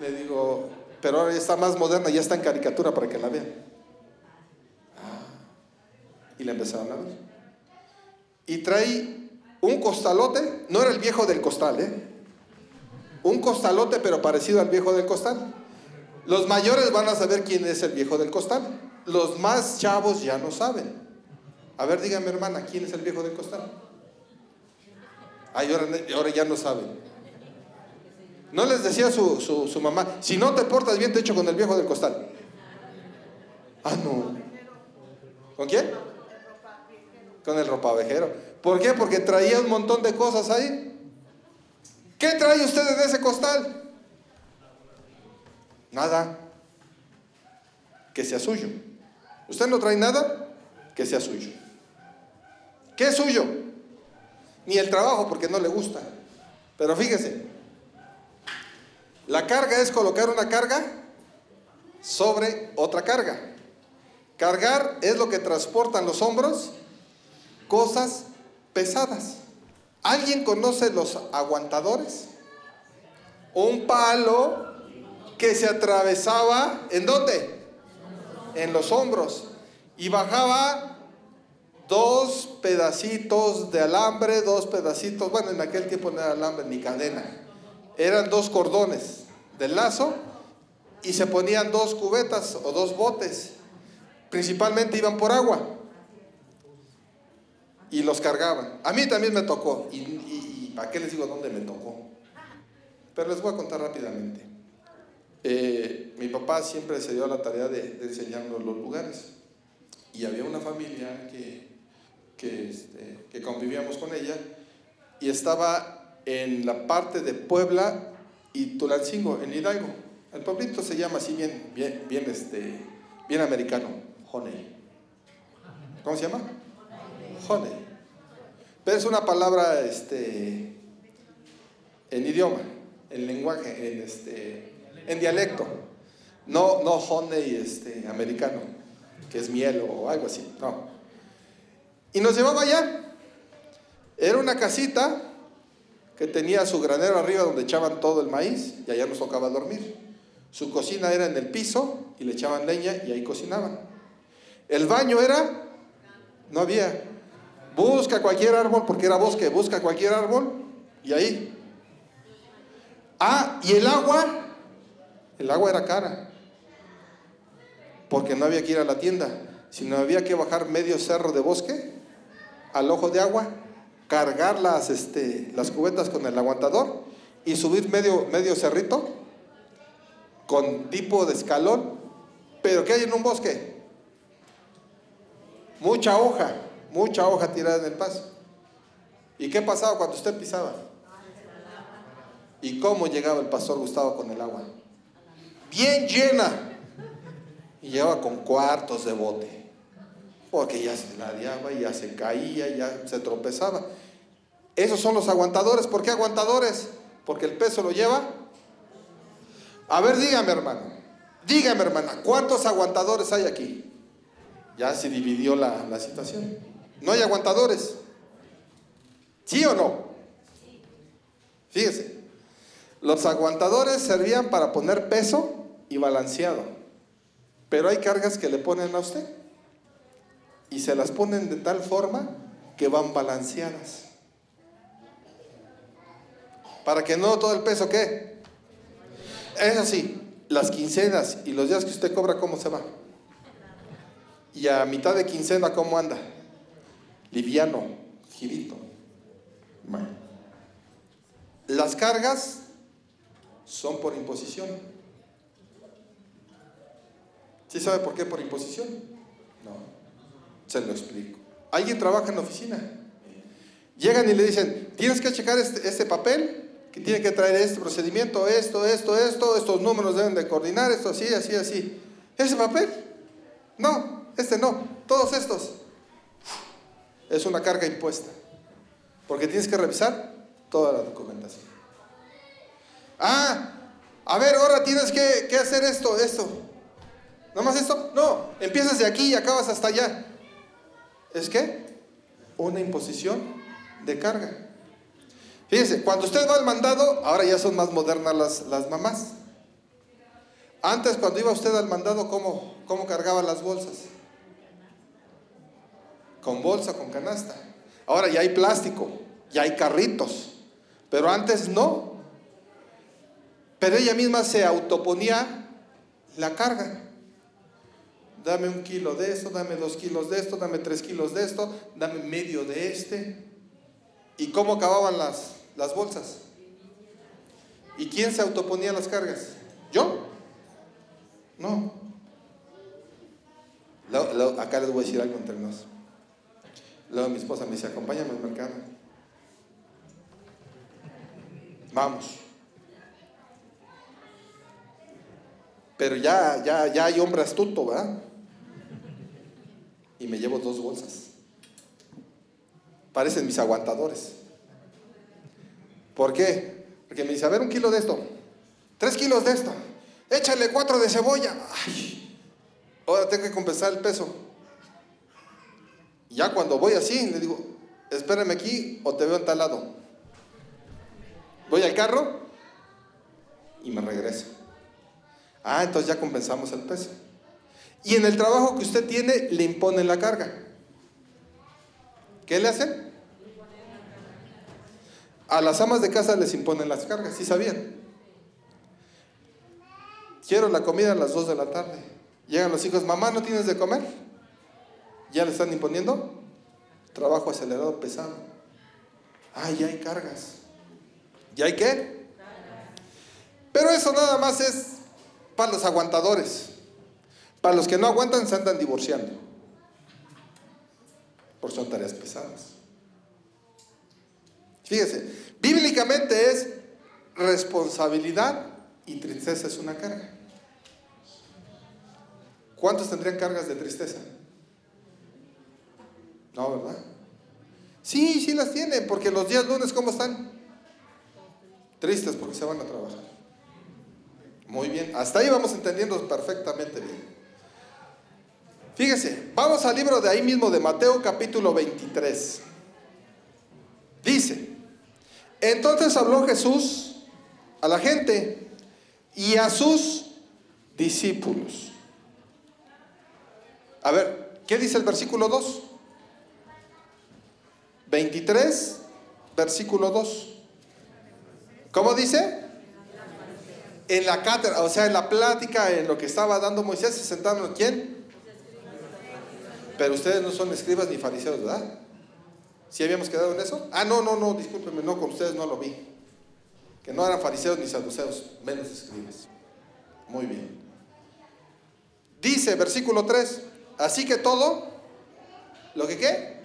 Le digo, pero ahora ya está más moderna, ya está en caricatura para que la vean. Ah, y la empezaron a ver. Y trae un costalote, no era el viejo del costal, ¿eh? Un costalote, pero parecido al viejo del costal. Los mayores van a saber quién es el viejo del costal. Los más chavos ya no saben. A ver, dígame hermana, ¿quién es el viejo del costal? Ay, ahora, ya no saben. No les decía su, mamá, si no te portas bien, te echo con el viejo del costal. Ah, no. ¿Con quién? Con el ropavejero. ¿Por qué? Porque traía un montón de cosas ahí. ¿Qué trae usted en ese costal? Nada. Que sea suyo. Usted no trae nada que sea suyo. ¿Qué es suyo? Ni el trabajo porque no le gusta. Pero fíjese, la carga es colocar una carga sobre otra carga. Cargar es lo que transportan los hombros, cosas pesadas. ¿Alguien conoce los aguantadores? Un palo que se atravesaba, ¿en dónde? En los hombros. Y bajaba dos pedacitos de alambre, dos pedacitos, bueno, en aquel tiempo no era alambre ni cadena, eran dos cordones de lazo y se ponían dos cubetas o dos botes. Principalmente iban por agua y los cargaban. A mí también me tocó, y, ¿para qué les digo dónde me tocó? Pero les voy a contar rápidamente. Eh, mi papá siempre se dio a la tarea de, enseñarnos los lugares. Y había una familia que, que, este, que, convivíamos con ella y estaba en la parte de Puebla y Tulancingo, en Hidalgo. El pueblito se llama así bien, bien, bien, este, bien americano, Honey. ¿Cómo se llama? Honey. Pero es una palabra este, en idioma, en lenguaje, en este, en dialecto. No, no honey este, americano, que es miel o algo así, no. Y nos llevaba allá. Era una casita que tenía su granero arriba donde echaban todo el maíz y allá nos tocaba dormir. Su cocina era en el piso y le echaban leña y ahí cocinaban. El baño era, no había. Busca cualquier árbol, porque era bosque, busca cualquier árbol y ahí. Ah, y el agua el agua era cara, porque no había que ir a la tienda, sino había que bajar medio cerro de bosque al ojo de agua, cargar las, este, las cubetas con el aguantador y subir medio, medio cerrito con tipo de escalón, pero ¿qué hay en un bosque? Mucha hoja, mucha hoja tirada en el paso. ¿Y qué pasaba cuando usted pisaba? ¿Y cómo llegaba el pastor Gustavo con el agua? Bien llena. Y llegaba con cuartos de bote. Porque ya se ladeaba, ya se caía, ya se tropezaba. Esos son los aguantadores. ¿Por qué aguantadores? Porque el peso lo lleva. A ver, dígame, hermano. Dígame, hermana, ¿cuántos aguantadores hay aquí? Ya se dividió la, la situación. No hay aguantadores. ¿Sí o no? Fíjese, los aguantadores servían para poner peso y balanceado, pero hay cargas que le ponen a usted y se las ponen de tal forma que van balanceadas. Para que no todo el peso ¿qué? Es así, las quincenas y los días que usted cobra, ¿cómo se va? Y a mitad de quincena, ¿cómo anda? Liviano, girito. Las cargas son por imposición. ¿Sí sabe por qué por imposición? No. Se lo explico. Alguien trabaja en la oficina. Llegan y le dicen, tienes que checar este, este, papel, que tiene que traer este procedimiento, esto, esto, esto, estos números deben de coordinar, esto así, así, así. ¿Ese papel? No, este no. Todos estos. Es una carga impuesta. Porque tienes que revisar toda la documentación. Ah, a ver, ahora tienes que, hacer esto, esto. ¿No más esto? No, empiezas de aquí y acabas hasta allá. ¿Es qué? Una imposición de carga. Fíjense, cuando usted va al mandado, ahora ya son más modernas las, las mamás. Antes, cuando iba usted al mandado, ¿cómo, ¿cómo cargaba las bolsas? Con bolsa, con canasta. Ahora ya hay plástico, ya hay carritos, pero antes no. Pero ella misma se autoponía la carga. Dame un kilo de esto, dame dos kilos de esto, dame tres kilos de esto, dame medio de este. ¿Y cómo acababan las, las bolsas? ¿Y quién se autoponía las cargas? ¿Yo? No. acá les voy a decir algo entre nosotros. Luego mi esposa me dice, acompáñame al mercado. Vamos. Pero ya, ya, ya hay hombre astuto, ¿verdad? Y me llevo dos bolsas. Parecen mis aguantadores. ¿Por qué? Porque me dice, a ver, un kilo de esto, tres kilos de esto, échale cuatro de cebolla. Ahora tengo que compensar el peso. Ya cuando voy así, le digo, espérame aquí o te veo en tal lado. Voy al carro y me regreso. Ah, entonces ya compensamos el peso. Y en el trabajo que usted tiene, le imponen la carga. ¿Qué le hacen? A las amas de casa les imponen las cargas, ¿sí sabían? Quiero la comida a las 2 de la tarde. Llegan los hijos, mamá, ¿no tienes de comer? ya le están imponiendo trabajo acelerado pesado. Ah, ya hay cargas. ¿Ya hay qué? Pero eso nada más es para los aguantadores. Para los que no aguantan se andan divorciando. Por son tareas pesadas. Fíjese, bíblicamente es responsabilidad y tristeza es una carga. ¿Cuántos tendrían cargas de tristeza? No, ¿verdad? Sí, sí las tienen, porque los días lunes, ¿cómo están? Tristes porque se van a trabajar. Muy bien, hasta ahí vamos entendiendo perfectamente bien. Fíjese, vamos al libro de ahí mismo de Mateo capítulo 23. Dice, entonces habló Jesús a la gente y a sus discípulos. A ver, ¿qué dice el versículo 2? 23, versículo 2. ¿Cómo dice? En la cátedra, o sea, en la plática, en lo que estaba dando Moisés, se sentaron quién? Pero ustedes no son escribas ni fariseos, ¿verdad? ¿Sí habíamos quedado en eso? Ah, no, no, no, discúlpenme, no, con ustedes no lo vi. Que no eran fariseos ni saduceos, menos escribas. Muy bien. Dice, versículo 3, así que todo, ¿lo que qué?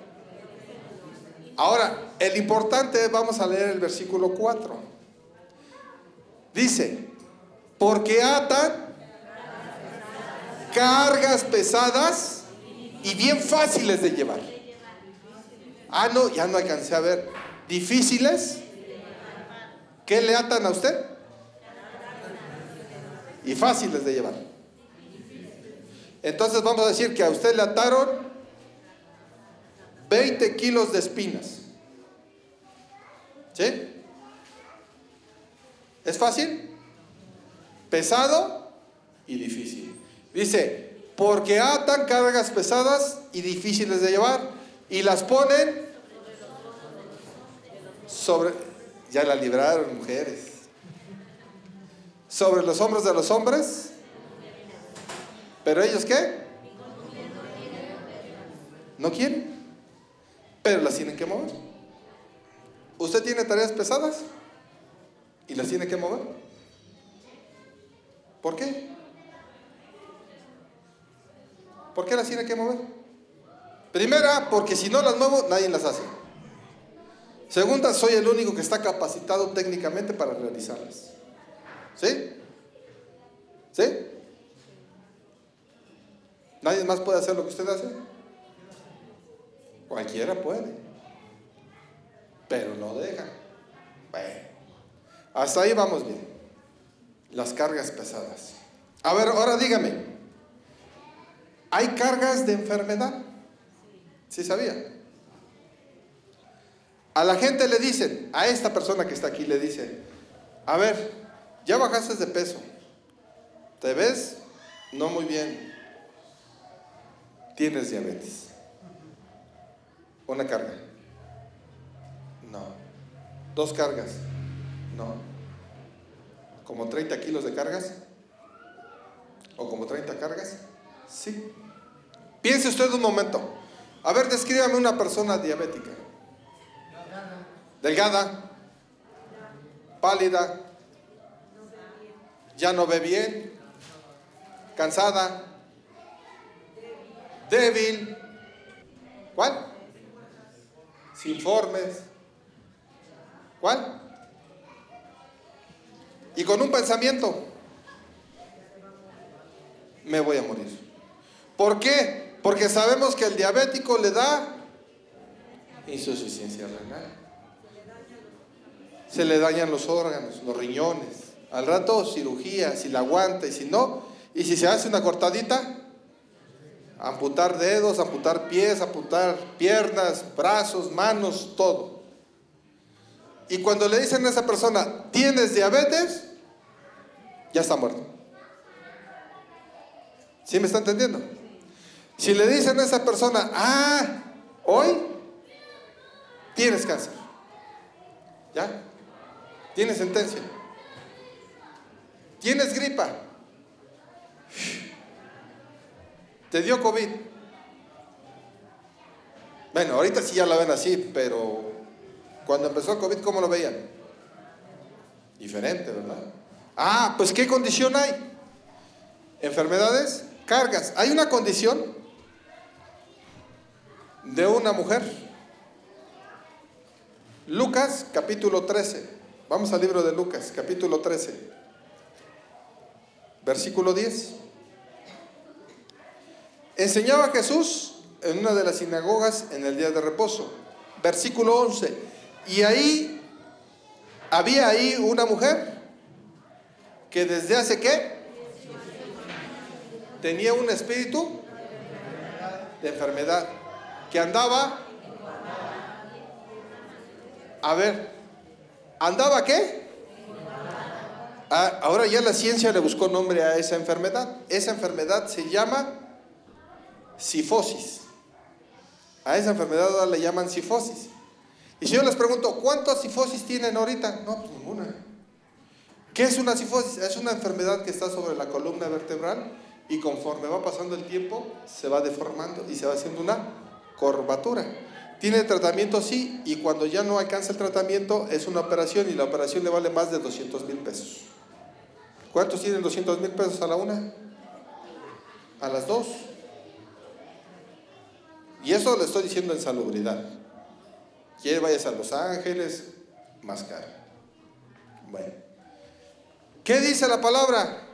Ahora, el importante, vamos a leer el versículo 4. Dice, porque atan cargas pesadas y bien fáciles de llevar. Ah, no, ya no alcancé a ver. Difíciles. ¿Qué le atan a usted? Y fáciles de llevar. Entonces vamos a decir que a usted le ataron 20 kilos de espinas. ¿Sí? ¿Es fácil? Pesado y difícil. Dice, porque atan cargas pesadas y difíciles de llevar y las ponen sobre, ya la libraron mujeres, sobre los hombros de los hombres, pero ellos qué? No quieren, pero las tienen que mover. ¿Usted tiene tareas pesadas y las tiene que mover? ¿Por qué? ¿Por qué las tiene que mover? Primera, porque si no las muevo, nadie las hace. Segunda, soy el único que está capacitado técnicamente para realizarlas. ¿Sí? ¿Sí? ¿Nadie más puede hacer lo que usted hace? Cualquiera puede. Pero no deja. Bueno, hasta ahí vamos bien. Las cargas pesadas. A ver, ahora dígame. ¿Hay cargas de enfermedad? ¿Sí sabía? A la gente le dicen, a esta persona que está aquí le dicen, a ver, ya bajaste de peso, te ves no muy bien, tienes diabetes. Una carga. No. Dos cargas. No. ¿Como 30 kilos de cargas? ¿O como 30 cargas? Sí. Piense usted un momento. A ver, descríbame una persona diabética. Delgada. Pálida. Ya no ve bien. Cansada. Débil. ¿Cuál? Sin formes. ¿Cuál? Y con un pensamiento. Me voy a morir. ¿Por qué? Porque sabemos que el diabético le da insuficiencia renal. Se le dañan los órganos, los riñones. Al rato cirugía, si la aguanta y si no. Y si se hace una cortadita, amputar dedos, amputar pies, amputar piernas, brazos, manos, todo. Y cuando le dicen a esa persona, ¿tienes diabetes? Ya está muerto. ¿Sí me está entendiendo? Si le dicen a esa persona, ah, hoy tienes cáncer. ¿Ya? Tienes sentencia. Tienes gripa. Te dio COVID. Bueno, ahorita sí ya la ven así, pero cuando empezó el COVID, ¿cómo lo veían? Diferente, ¿verdad? Ah, pues ¿qué condición hay? Enfermedades, cargas. Hay una condición de una mujer. Lucas capítulo 13. Vamos al libro de Lucas capítulo 13. Versículo 10. Enseñaba Jesús en una de las sinagogas en el día de reposo. Versículo 11. Y ahí había ahí una mujer que desde hace qué? Tenía un espíritu de enfermedad que andaba a ver, ¿andaba qué? Ah, ahora ya la ciencia le buscó nombre a esa enfermedad. Esa enfermedad se llama sifosis. A esa enfermedad ahora le llaman sifosis. Y si yo les pregunto, ¿cuántas sifosis tienen ahorita? No, pues ninguna. ¿Qué es una sifosis? Es una enfermedad que está sobre la columna vertebral y conforme va pasando el tiempo se va deformando y se va haciendo una curvatura. Tiene tratamiento, sí, y cuando ya no alcanza el tratamiento es una operación y la operación le vale más de 200 mil pesos. ¿Cuántos tienen 200 mil pesos a la una? A las dos. Y eso le estoy diciendo en salubridad. Quiere vayas a Los Ángeles, más caro. Bueno. ¿Qué dice la palabra?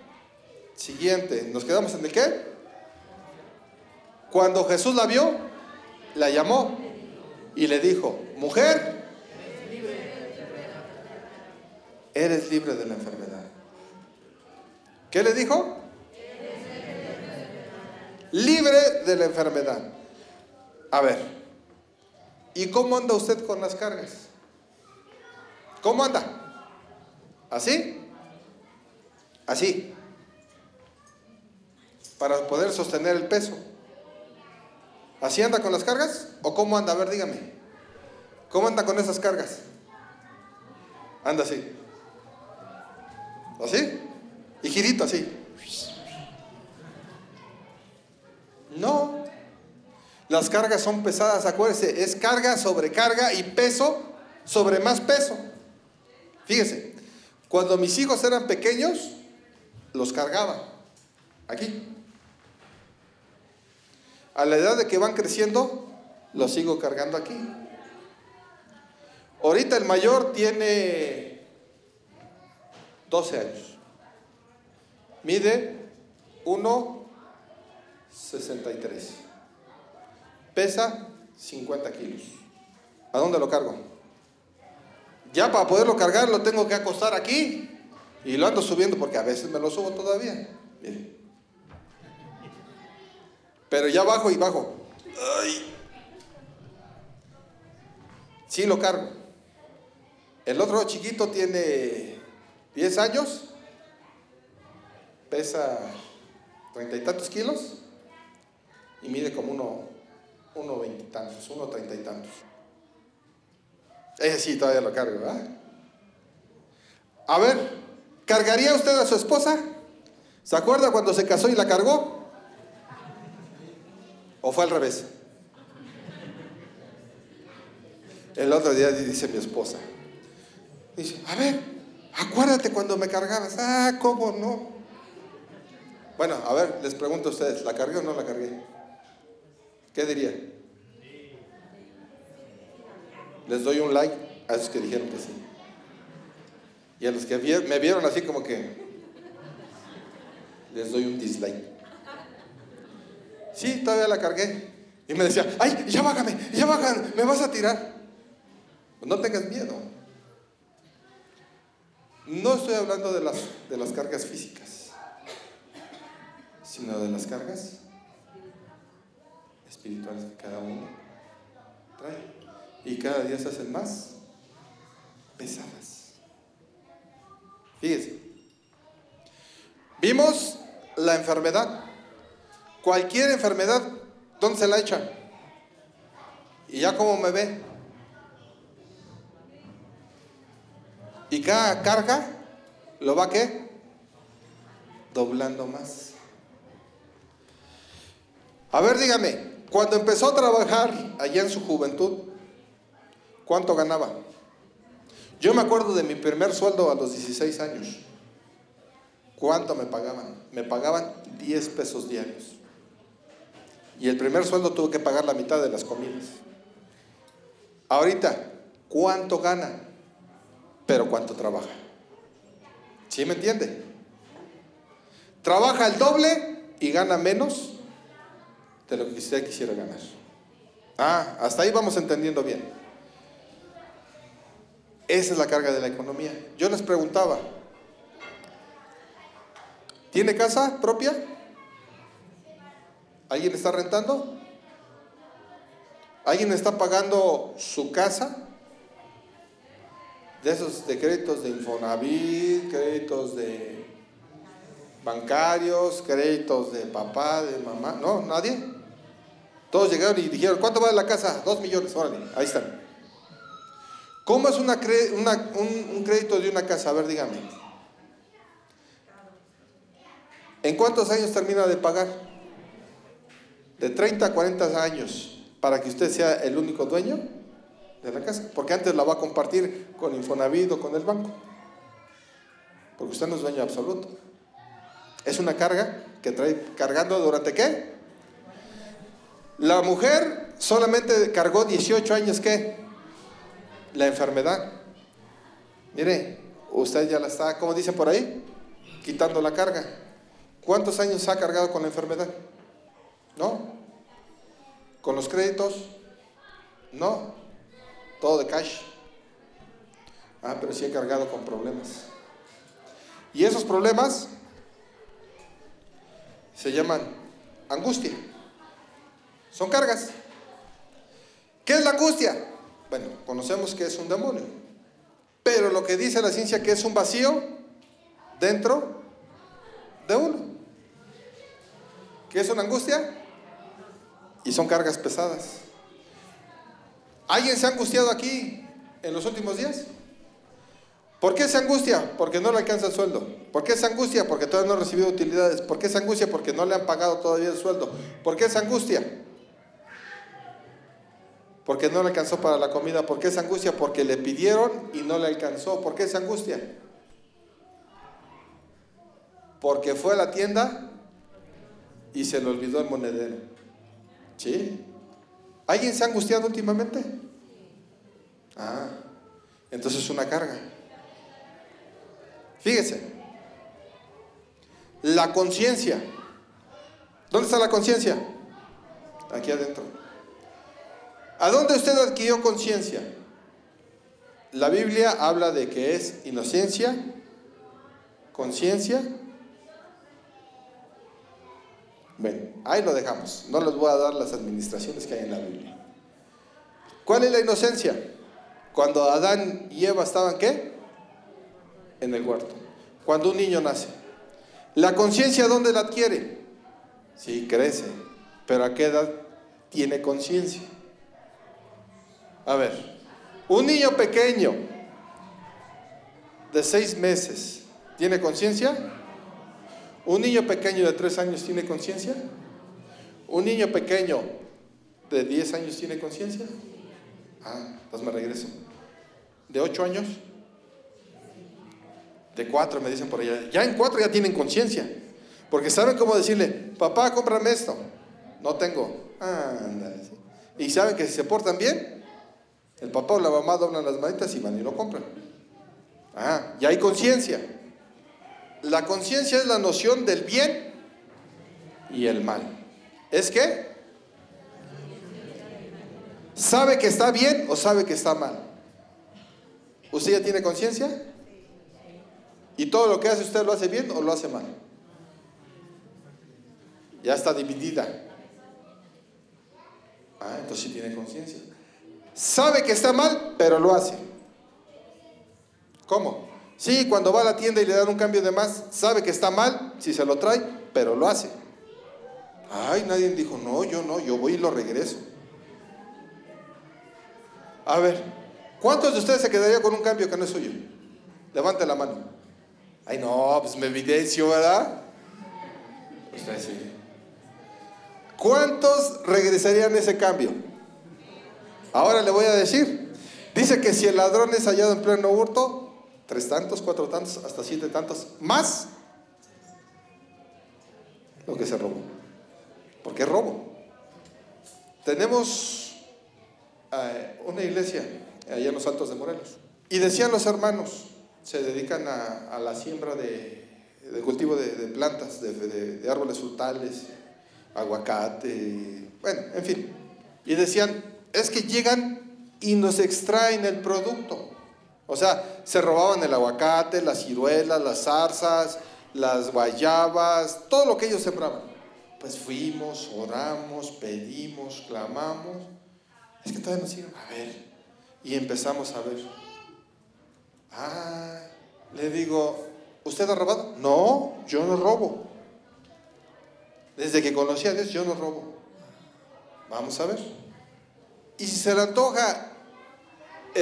Siguiente. ¿Nos quedamos en el qué? Cuando Jesús la vio, la llamó y le dijo, mujer, eres libre de la enfermedad. ¿Qué le dijo? Libre de la enfermedad. A ver, ¿y cómo anda usted con las cargas? ¿Cómo anda? ¿Así? Así. Para poder sostener el peso. ¿Así anda con las cargas? ¿O cómo anda? A ver, dígame. ¿Cómo anda con esas cargas? Anda así. ¿Así? Y girito así. No. Las cargas son pesadas, acuérdese, es carga sobre carga y peso sobre más peso. Fíjese, cuando mis hijos eran pequeños, los cargaba. Aquí. A la edad de que van creciendo, los sigo cargando aquí. Ahorita el mayor tiene 12 años. Mide 1,63. Pesa 50 kilos. ¿A dónde lo cargo? Ya para poderlo cargar lo tengo que acostar aquí. Y lo ando subiendo porque a veces me lo subo todavía. Mire. Pero ya bajo y bajo. Ay. Sí lo cargo. El otro chiquito tiene 10 años, pesa treinta y tantos kilos y mide como uno, uno veintitantos, uno treinta y tantos. Ese sí, todavía lo cargo, ¿verdad? A ver, ¿cargaría usted a su esposa? ¿Se acuerda cuando se casó y la cargó? ¿O fue al revés? El otro día dice mi esposa, dice, a ver, acuérdate cuando me cargabas. Ah, ¿cómo no? Bueno, a ver, les pregunto a ustedes, ¿la cargué o no la cargué? ¿Qué diría? Les doy un like a esos que dijeron que sí. Y a los que me vieron así como que les doy un dislike. Sí, todavía la cargué. Y me decía, ay, ya bájame, ya bájame, me vas a tirar. No tengas miedo. No estoy hablando de las, de las cargas físicas, sino de las cargas espirituales que cada uno trae. Y cada día se hacen más pesadas. Fíjense. Vimos la enfermedad. Cualquier enfermedad, ¿dónde se la echan? Y ya como me ve. Y cada carga lo va qué? Doblando más. A ver, dígame, cuando empezó a trabajar allá en su juventud, ¿cuánto ganaba? Yo me acuerdo de mi primer sueldo a los 16 años. ¿Cuánto me pagaban? Me pagaban 10 pesos diarios. Y el primer sueldo tuvo que pagar la mitad de las comidas. Ahorita, ¿cuánto gana? Pero ¿cuánto trabaja? ¿Sí me entiende? Trabaja el doble y gana menos de lo que usted quisiera ganar. Ah, hasta ahí vamos entendiendo bien. Esa es la carga de la economía. Yo les preguntaba, ¿tiene casa propia? ¿Alguien está rentando? ¿Alguien está pagando su casa? De esos de créditos de Infonavit, créditos de bancarios, créditos de papá, de mamá. No, nadie. Todos llegaron y dijeron, ¿cuánto vale la casa? Dos millones, órale, ahí están. ¿Cómo es una, un, un crédito de una casa? A ver, dígame. ¿En cuántos años termina de pagar? De 30 a 40 años para que usted sea el único dueño de la casa, porque antes la va a compartir con Infonavit o con el banco, porque usted no es dueño absoluto. Es una carga que trae cargando durante qué? La mujer solamente cargó 18 años qué? La enfermedad. Mire, usted ya la está, como dicen por ahí, quitando la carga. ¿Cuántos años ha cargado con la enfermedad? ¿No? ¿Con los créditos? No. Todo de cash. Ah, pero sí he cargado con problemas. Y esos problemas se llaman angustia. Son cargas. ¿Qué es la angustia? Bueno, conocemos que es un demonio. Pero lo que dice la ciencia que es un vacío dentro de uno. ¿Qué es una angustia? Y son cargas pesadas. ¿Alguien se ha angustiado aquí en los últimos días? ¿Por qué esa angustia? Porque no le alcanza el sueldo. ¿Por qué esa angustia? Porque todavía no ha recibido utilidades. ¿Por qué esa angustia? Porque no le han pagado todavía el sueldo. ¿Por qué esa angustia? Porque no le alcanzó para la comida. ¿Por qué esa angustia? Porque le pidieron y no le alcanzó. ¿Por qué esa angustia? Porque fue a la tienda y se le olvidó el monedero. ¿Sí? ¿Alguien se ha angustiado últimamente? Ah, entonces es una carga. Fíjese, la conciencia. ¿Dónde está la conciencia? Aquí adentro. ¿A dónde usted adquirió conciencia? La Biblia habla de que es inocencia, conciencia. Bueno, ahí lo dejamos. No les voy a dar las administraciones que hay en la Biblia. ¿Cuál es la inocencia? Cuando Adán y Eva estaban qué? en el huerto. Cuando un niño nace. ¿La conciencia dónde la adquiere? Sí, crece. Pero ¿a qué edad tiene conciencia? A ver, un niño pequeño de seis meses, ¿tiene conciencia? ¿Un niño pequeño de tres años tiene conciencia? ¿Un niño pequeño de diez años tiene conciencia? Ah, pues me regreso. ¿De ocho años? de cuatro, me dicen por allá. Ya en cuatro ya tienen conciencia. Porque saben cómo decirle, papá, cómprame esto. No tengo. Y saben que si se portan bien, el papá o la mamá doblan las manitas y van y lo compran. Ah, ya hay conciencia. La conciencia es la noción del bien y el mal. ¿Es qué? ¿Sabe que está bien o sabe que está mal? ¿Usted ya tiene conciencia? ¿Y todo lo que hace usted lo hace bien o lo hace mal? Ya está dividida. Ah, entonces sí tiene conciencia. Sabe que está mal, pero lo hace. ¿Cómo? Sí, cuando va a la tienda y le dan un cambio de más, sabe que está mal si se lo trae, pero lo hace. Ay, nadie dijo, no, yo no, yo voy y lo regreso. A ver, ¿cuántos de ustedes se quedaría con un cambio que no es suyo? Levante la mano. Ay, no, pues me evidencio, ¿verdad? Usted sí. ¿Cuántos regresarían ese cambio? Ahora le voy a decir. Dice que si el ladrón es hallado en pleno hurto, tres tantos, cuatro tantos, hasta siete tantos, más lo que se robó. Porque es robo. Tenemos eh, una iglesia allá en los Altos de Morelos. Y decían los hermanos, se dedican a, la siembra de, cultivo de, plantas, de, árboles frutales, aguacate, bueno, en fin. Y decían, es que llegan y nos extraen el producto. O sea, se robaban el aguacate, las ciruelas, las zarzas, las guayabas, todo lo que ellos sembraban. Pues fuimos, oramos, pedimos, clamamos. Es que todavía nos siguen a ver. Y empezamos a ver. Ah, le digo, ¿usted ha robado? No, yo no robo. Desde que conocí a Dios, yo no robo. Vamos a ver. Y si se le antoja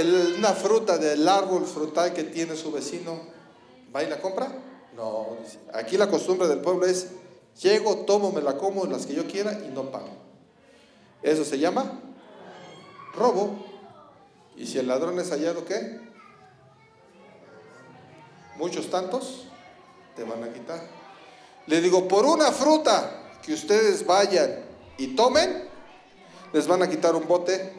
una fruta del árbol frutal que tiene su vecino, ¿va y la compra? No. Aquí la costumbre del pueblo es, llego, tomo, me la como, las que yo quiera y no pago. Eso se llama robo. Y si el ladrón es hallado, ¿qué? muchos tantos te van a quitar. Le digo, por una fruta que ustedes vayan y tomen, les van a quitar un bote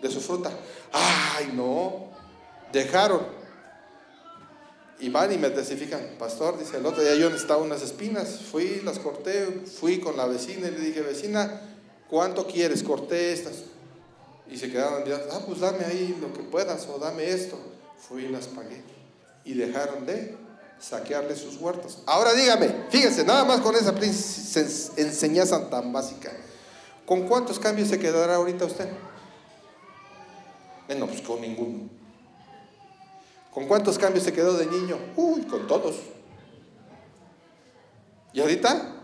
de su fruta. Ay, no, dejaron. Y van y me testifican, pastor, dice el otro día yo necesitaba unas espinas, fui, las corté, fui con la vecina y le dije, vecina, ¿cuánto quieres? Corté estas. Y se quedaron, ah, pues dame ahí lo que puedas o dame esto. Fui y las pagué. Y dejaron de saquearle sus huertos. Ahora dígame, fíjese, nada más con esa enseñanza tan básica. ¿Con cuántos cambios se quedará ahorita usted? Bueno, pues con ninguno. ¿Con cuántos cambios se quedó de niño? Uy, con todos. ¿Y ahorita?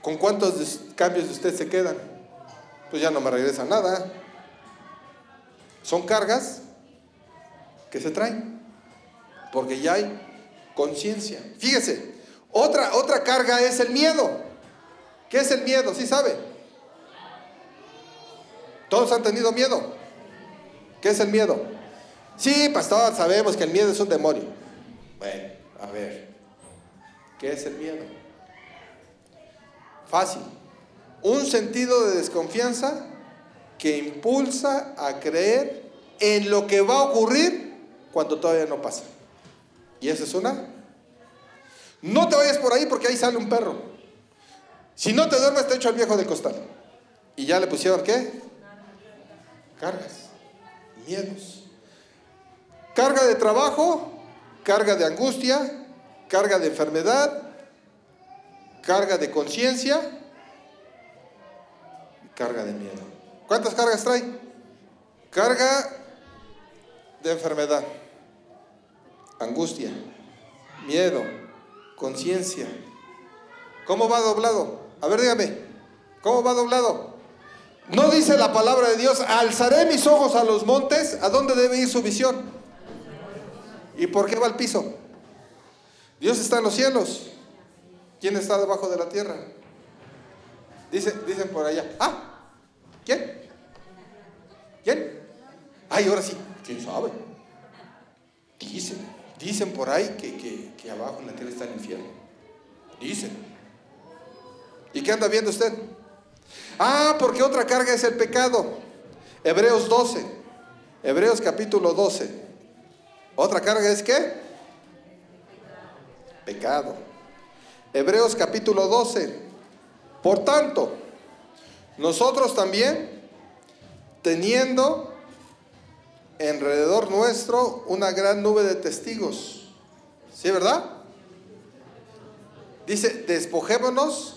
¿Con cuántos cambios de usted se quedan? Pues ya no me regresa nada. Son cargas que se traen. Porque ya hay conciencia. Fíjese, otra, otra carga es el miedo. ¿Qué es el miedo? ¿Sí sabe? Todos han tenido miedo. ¿Qué es el miedo? Sí, pastor, sabemos que el miedo es un demonio. Bueno, a ver, ¿qué es el miedo? Fácil. Un sentido de desconfianza que impulsa a creer en lo que va a ocurrir cuando todavía no pasa. Y esa es una. No te vayas por ahí porque ahí sale un perro. Si no te duermes, te echo al viejo del costal. Y ya le pusieron qué? Cargas, miedos. Carga de trabajo, carga de angustia, carga de enfermedad, carga de conciencia, carga de miedo. ¿Cuántas cargas trae? Carga de enfermedad angustia, miedo, conciencia. ¿Cómo va doblado? A ver, dígame, ¿cómo va doblado? No dice la palabra de Dios, alzaré mis ojos a los montes, ¿a dónde debe ir su visión? ¿Y por qué va al piso? Dios está en los cielos. ¿Quién está debajo de la tierra? Dicen, dicen por allá, ah, ¿quién? ¿Quién? Ay, ahora sí, ¿quién sabe? Dicen. Dicen por ahí que, abajo en la tierra está el infierno. Dicen. ¿Y qué anda viendo usted? Ah, porque otra carga es el pecado. Hebreos 12. Hebreos capítulo 12. Otra carga es qué? Pecado. Hebreos capítulo 12. Por tanto, nosotros también, teniendo alrededor nuestro una gran nube de testigos. ¿Sí, verdad? Dice, despojémonos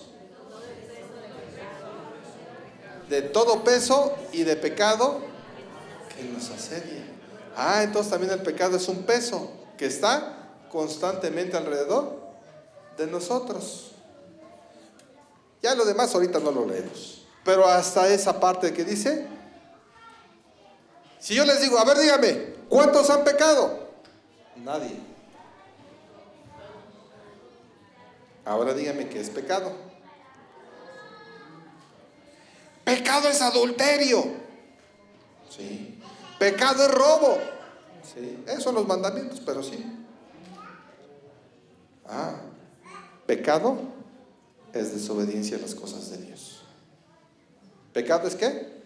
de todo peso y de pecado que nos asedia. Ah, entonces también el pecado es un peso que está constantemente alrededor de nosotros. Ya lo demás ahorita no lo leemos. Pero hasta esa parte que dice, si yo les digo, a ver, dígame, ¿cuántos han pecado? Nadie. Ahora dígame qué es pecado. Pecado es adulterio. Sí. Pecado es robo. Sí. Esos son los mandamientos, pero sí. Ah, pecado es desobediencia a las cosas de Dios. ¿Pecado es qué?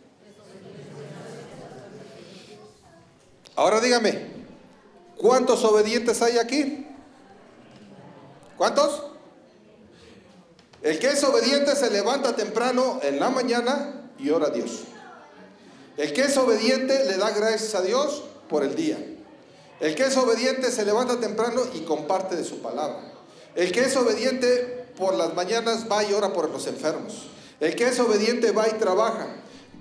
Ahora dígame, ¿cuántos obedientes hay aquí? ¿Cuántos? El que es obediente se levanta temprano en la mañana y ora a Dios. El que es obediente le da gracias a Dios por el día. El que es obediente se levanta temprano y comparte de su palabra. El que es obediente por las mañanas va y ora por los enfermos. El que es obediente va y trabaja.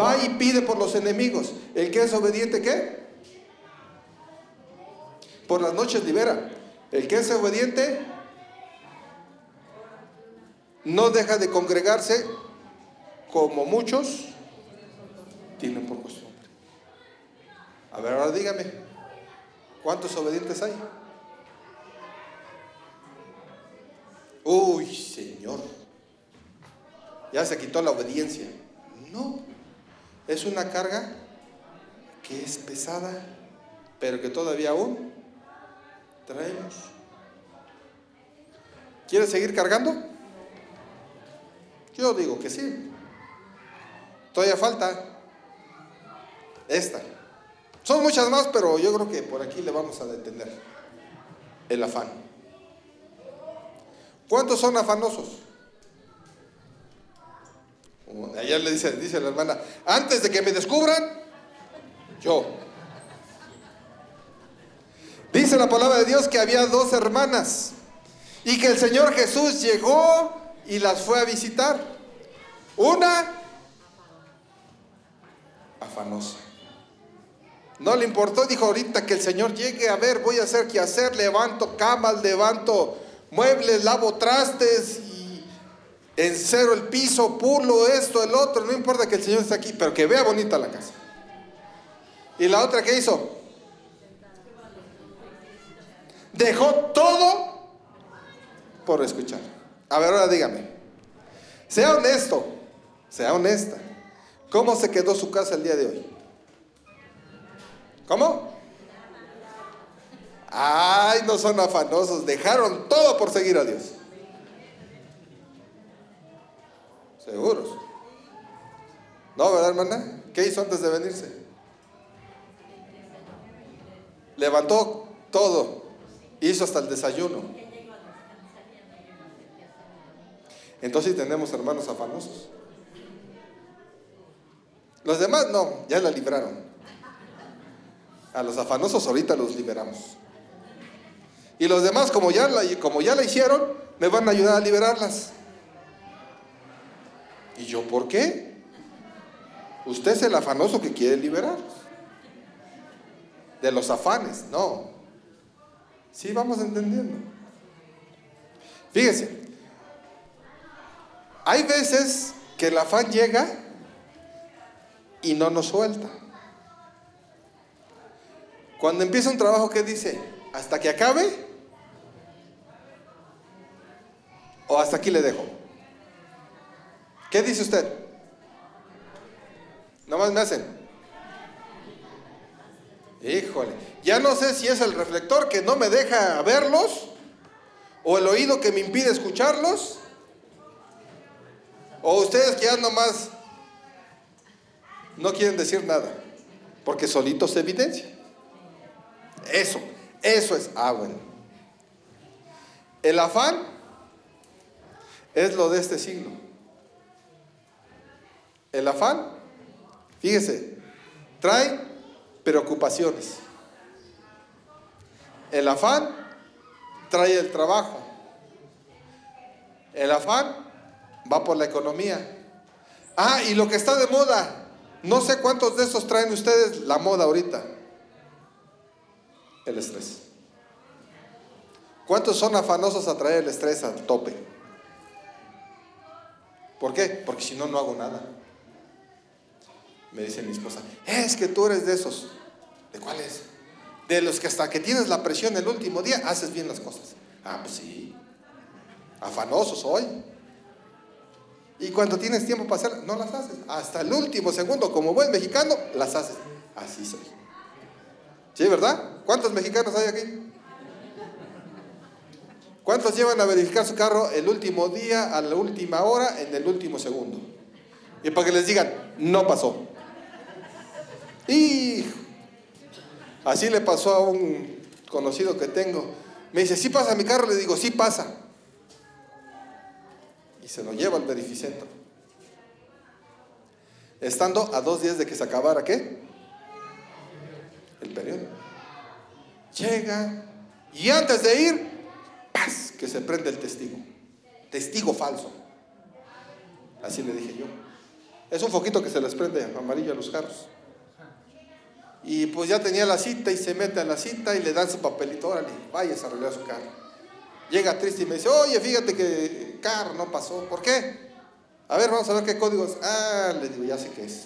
Va y pide por los enemigos. El que es obediente, ¿qué? por las noches libera. El que es obediente no deja de congregarse como muchos tienen por costumbre. A ver, ahora dígame, ¿cuántos obedientes hay? Uy, Señor, ya se quitó la obediencia. No, es una carga que es pesada, pero que todavía aún traemos. ¿Quieres seguir cargando? Yo digo que sí. Todavía falta esta. Son muchas más, pero yo creo que por aquí le vamos a detener el afán. ¿Cuántos son afanosos? Ayer le dice, dice la hermana, antes de que me descubran, yo. Dice la palabra de Dios que había dos hermanas y que el Señor Jesús llegó y las fue a visitar. Una afanosa. No le importó, dijo ahorita que el Señor llegue a ver, voy a hacer qué hacer, levanto camas, levanto muebles, lavo trastes y el piso, pulo esto, el otro, no importa que el Señor esté aquí, pero que vea bonita la casa. ¿Y la otra qué hizo? Dejó todo por escuchar. A ver, ahora dígame. Sea honesto, sea honesta. ¿Cómo se quedó su casa el día de hoy? ¿Cómo? Ay, no son afanosos, dejaron todo por seguir a Dios. Seguros. ¿No, verdad, hermana? ¿Qué hizo antes de venirse? Levantó todo, hizo hasta el desayuno. Entonces tenemos hermanos afanosos. Los demás no, ya la libraron. A los afanosos ahorita los liberamos. Y los demás, como ya la, como ya hicieron, me van a ayudar a liberarlas. ¿Y yo por qué? Usted es el afanoso que quiere liberarlos. De los afanes, no. Sí, vamos entendiendo. Fíjese, hay veces que el afán llega y no nos suelta. Cuando empieza un trabajo, ¿qué dice? ¿Hasta que acabe? ¿O hasta aquí le dejo? ¿Qué dice usted? Nomás me hacen. Híjole, ya no sé si es el reflector que no me deja verlos o el oído que me impide escucharlos o ustedes que ya nomás no quieren decir nada, porque solito se evidencia. Eso, eso es, ah, bueno. El afán es lo de este siglo. El afán, fíjese, trae preocupaciones. El afán trae el trabajo. El afán va por la economía. Ah, y lo que está de moda, no sé cuántos de esos traen ustedes la moda ahorita. El estrés. ¿Cuántos son afanosos a traer el estrés al tope? ¿Por qué? Porque si no, no hago nada. Me dice mi esposa, es que tú eres de esos. ¿De cuáles? De los que hasta que tienes la presión el último día, haces bien las cosas. Ah, pues sí. Afanosos hoy. Y cuando tienes tiempo para hacer, no las haces. Hasta el último segundo, como buen mexicano, las haces. Así soy. ¿Sí, verdad? ¿Cuántos mexicanos hay aquí? ¿Cuántos llevan a verificar su carro el último día, a la última hora, en el último segundo? Y para que les digan, no pasó. Y así le pasó a un conocido que tengo. Me dice, ¿sí pasa mi carro? Le digo, sí pasa y se lo lleva al verificentro. Estando a dos días de que se acabara, ¿qué? El periodo. Llega y antes de ir, ¡paz! que se prende el testigo. Testigo falso. Así le dije yo. Es un foquito que se les prende amarillo a los carros. Y pues ya tenía la cita y se mete a la cita y le dan su papelito, órale, vaya a arreglar su carro. Llega triste y me dice, oye, fíjate que carro no pasó. ¿Por qué? A ver, vamos a ver qué códigos. Ah, le digo, ya sé qué es.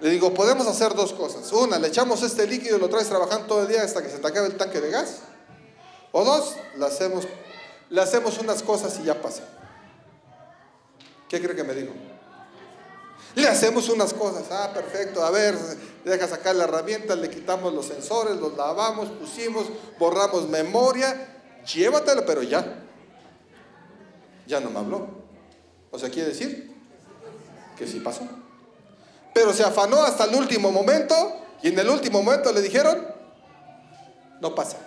Le digo, podemos hacer dos cosas. Una, le echamos este líquido y lo traes trabajando todo el día hasta que se te acabe el tanque de gas. O dos, le hacemos, le hacemos unas cosas y ya pasa. ¿Qué cree que me dijo? Le hacemos unas cosas. Ah, perfecto. A ver, deja sacar la herramienta, le quitamos los sensores, los lavamos, pusimos, borramos memoria llévatelo, pero ya. ya no me habló. O sea, quiere decir que sí pasó. Pero se afanó hasta el último momento y en el último momento le dijeron, no pasa.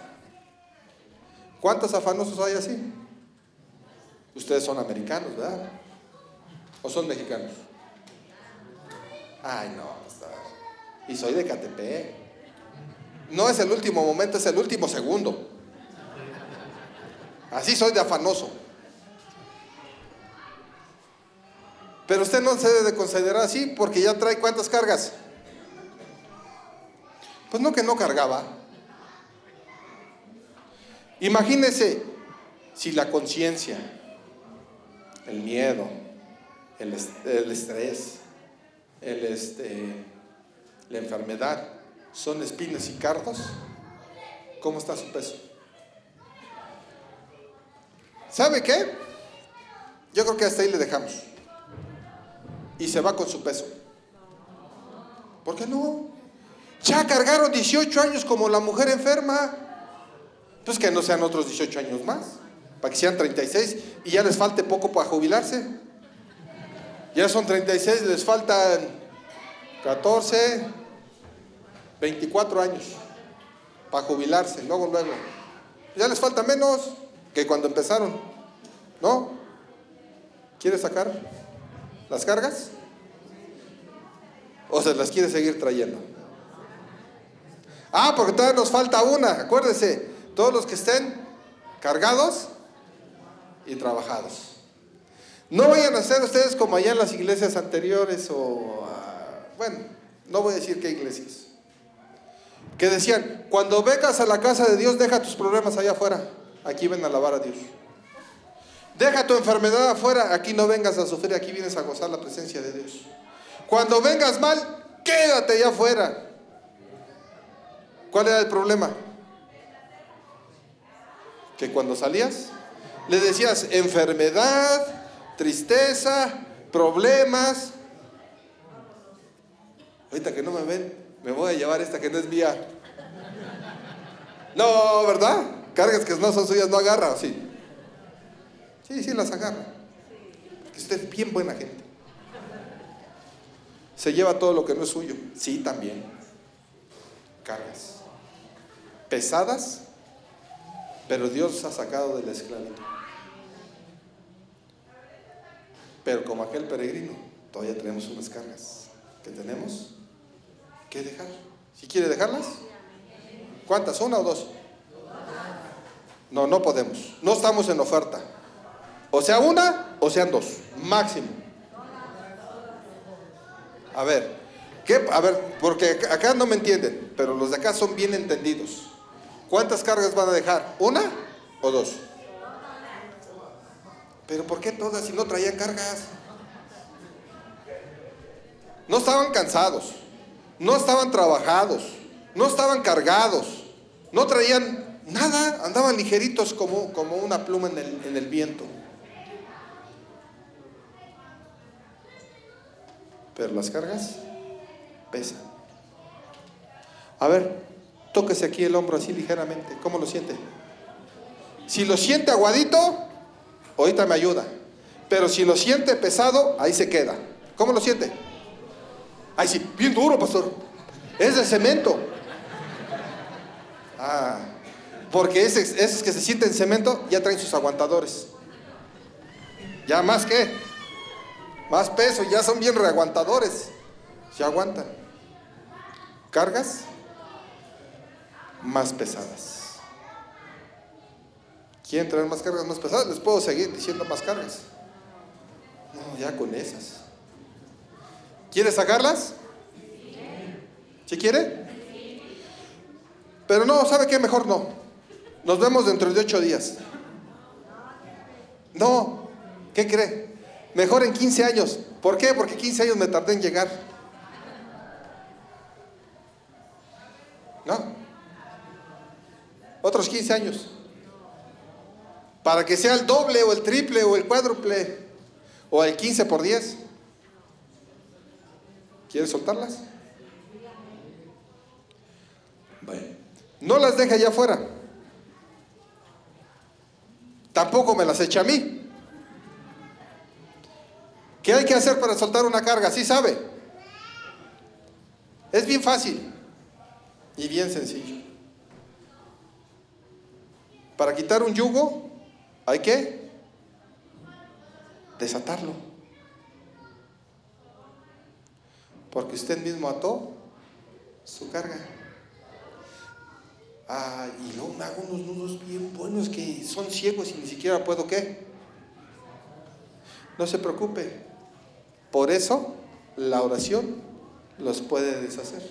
¿Cuántos afanosos hay así? Ustedes son americanos, ¿verdad? ¿O son mexicanos? Ay, no, y soy de KTP. No es el último momento, es el último segundo. Así soy de afanoso. Pero usted no se debe de considerar así porque ya trae cuántas cargas. Pues no que no cargaba. Imagínese si la conciencia, el miedo, el, estrés, el, este, la enfermedad son espinas y cardos, ¿cómo está su peso? ¿Sabe qué? Yo creo que hasta ahí le dejamos y se va con su peso. ¿Por qué no? Ya cargaron 18 años como la mujer enferma. Pues que no sean otros 18 años más, para que sean 36 y ya les falte poco para jubilarse. Ya son 36, les faltan 14, 24 años para jubilarse, luego, luego. Ya les falta menos que cuando empezaron, ¿no? ¿Quieres sacar? ¿Las cargas? ¿O se las quiere seguir trayendo? Ah, porque todavía nos falta una. Acuérdese, todos los que estén cargados y trabajados. No vayan a ser ustedes como allá en las iglesias anteriores o, ah, bueno, no voy a decir qué iglesias. Que decían, cuando vengas a la casa de Dios, deja tus problemas allá afuera. Aquí ven a alabar a Dios. Deja tu enfermedad afuera, aquí no vengas a sufrir, aquí vienes a gozar la presencia de Dios. Cuando vengas mal, quédate allá afuera. ¿Cuál era el problema? Que cuando salías, le decías enfermedad, tristeza, problemas. Ahorita que no me ven, me voy a llevar esta que no es mía. No, ¿verdad? Cargas que no son suyas, no agarra, sí. Sí, sí las agarra. Que usted es bien buena gente. Se lleva todo lo que no es suyo. Sí, también. Cargas. Pesadas, pero Dios ha sacado de la esclavitud. Pero como aquel peregrino, todavía tenemos unas cargas que tenemos que dejar. Si quiere dejarlas, ¿cuántas? ¿Una o dos? No, no podemos. No estamos en oferta. O sea una o sean dos, máximo. A ver. A ver, porque acá no me entienden, pero los de acá son bien entendidos. ¿Cuántas cargas van a dejar? ¿Una o dos? Pero ¿por qué todas si no traían cargas? No estaban cansados, no estaban trabajados, no estaban cargados, no traían nada, andaban ligeritos como, como una pluma en el, en el viento. Pero las cargas pesan. A ver, tóquese aquí el hombro así ligeramente. ¿Cómo lo siente? Si lo siente aguadito, ahorita me ayuda. Pero si lo siente pesado, ahí se queda. ¿Cómo lo siente? Ay, sí, bien duro, pastor. Es de cemento. Ah, porque esos, que se sienten cemento ya traen sus aguantadores. Ya más que más peso, ya son bien reaguantadores. Se aguantan. Cargas más pesadas. ¿Quieren traer más cargas más pesadas? Les puedo seguir diciendo más cargas. No, ya con esas. ¿Quiere sacarlas? ¿Sí quiere? Pero no, ¿sabe qué? Mejor no. Nos vemos dentro de ocho días. No, ¿qué cree? Mejor en 15 años. ¿Por qué? Porque 15 años me tardé en llegar. ¿No? Otros 15 años. Para que sea el doble o el triple o el cuádruple o el 15 por 10. ¿Quieres soltarlas? No las deja allá afuera. Tampoco me las echa a mí. ¿Qué hay que hacer para soltar una carga? ¿Sí sabe? Es bien fácil y bien sencillo. Para quitar un yugo hay que desatarlo. Porque usted mismo ató su carga. Ah, y luego me hago unos nudos bien buenos que son ciegos y ni siquiera puedo qué. No se preocupe. Por eso la oración los puede deshacer.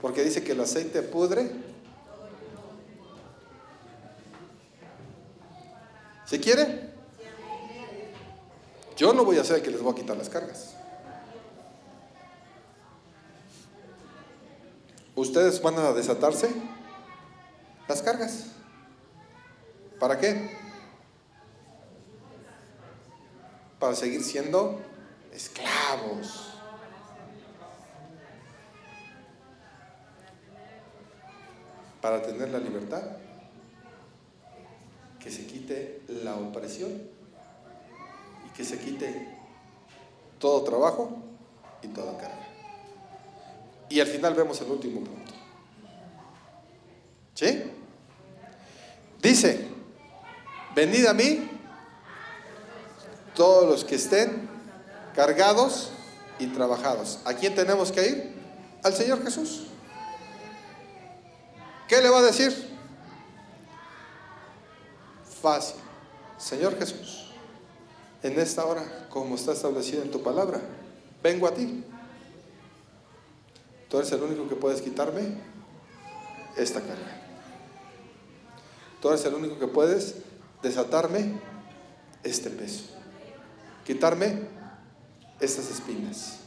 Porque dice que el aceite pudre. ¿Se quiere? Yo no voy a ser el que les voy a quitar las cargas. Ustedes van a desatarse las cargas. ¿Para qué? Para seguir siendo esclavos. para tener la libertad, que se quite la opresión y que se quite todo trabajo y toda carga. Y al final vemos el último punto. ¿Sí? Dice, venid a mí todos los que estén cargados y trabajados. ¿A quién tenemos que ir? Al Señor Jesús. ¿Qué le va a decir? Fácil. Señor Jesús, en esta hora, como está establecido en tu palabra, vengo a ti. Tú eres el único que puedes quitarme esta carga. Tú eres el único que puedes desatarme este peso. Quitarme estas espinas.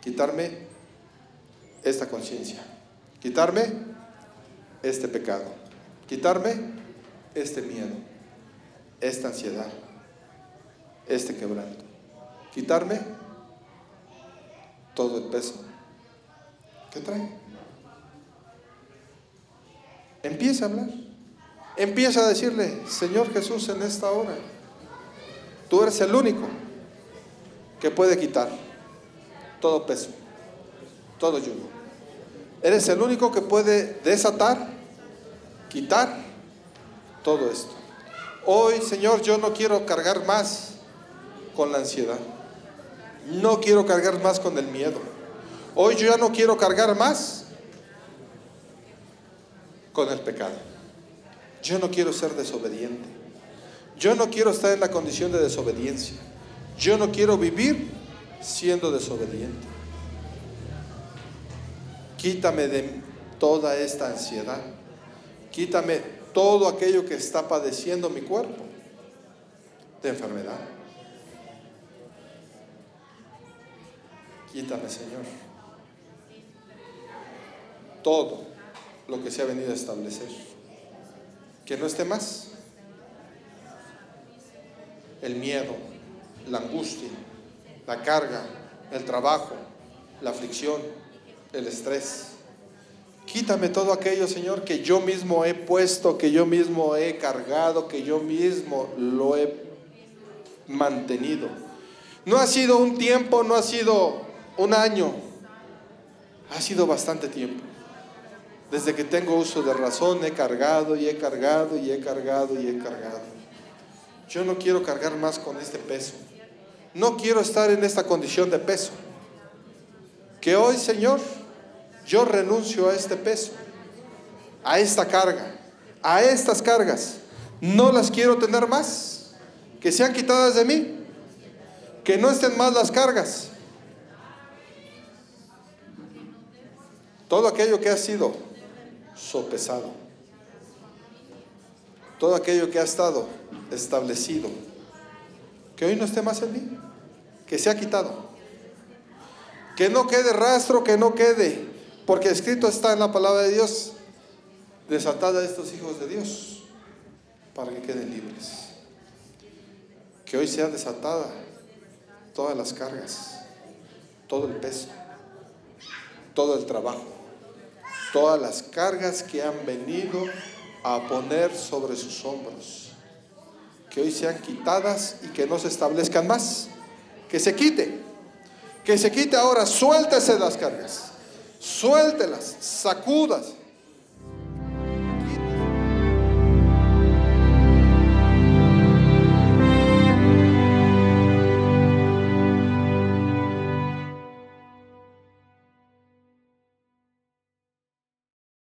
Quitarme esta conciencia. Quitarme este pecado, quitarme este miedo, esta ansiedad, este quebranto, quitarme todo el peso trae. Empieza a hablar, empieza a decirle, Señor Jesús, en esta hora, tú eres el único que puede quitar todo peso, todo yugo. Eres el único que puede desatar, quitar todo esto. Hoy, Señor, yo no quiero cargar más con la ansiedad. No quiero cargar más con el miedo. Hoy yo ya no quiero cargar más con el pecado. Yo no quiero ser desobediente. Yo no quiero estar en la condición de desobediencia. Yo no quiero vivir siendo desobediente. Quítame de toda esta ansiedad. Quítame todo aquello que está padeciendo mi cuerpo de enfermedad. Quítame, Señor, todo lo que se ha venido a establecer. Que no esté más. El miedo, la angustia, la carga, el trabajo, la aflicción, el estrés. Quítame todo aquello, Señor, que yo mismo he puesto, que yo mismo he cargado, que yo mismo lo he mantenido. No ha sido un tiempo, no ha sido un año, ha sido bastante tiempo. Desde que tengo uso de razón he cargado y he cargado y he cargado y he cargado. Yo no quiero cargar más con este peso. No quiero estar en esta condición de peso. Que hoy, Señor, yo renuncio a este peso, a esta carga, a estas cargas. No las quiero tener más. Que sean quitadas de mí. Que no estén más las cargas. Todo aquello que ha sido sopesado. Todo aquello que ha estado establecido. Que hoy no esté más en mí. Que se ha quitado. Que no quede rastro, que no quede porque escrito está en la palabra de Dios, desatada a estos hijos de Dios para que queden libres. Que hoy sea desatada todas las cargas, todo el peso, todo el trabajo, todas las cargas que han venido a poner sobre sus hombros. Que hoy sean quitadas y que no se establezcan más. Que se quite. Que se quite ahora, suéltese las cargas. Suéltelas, sacudas.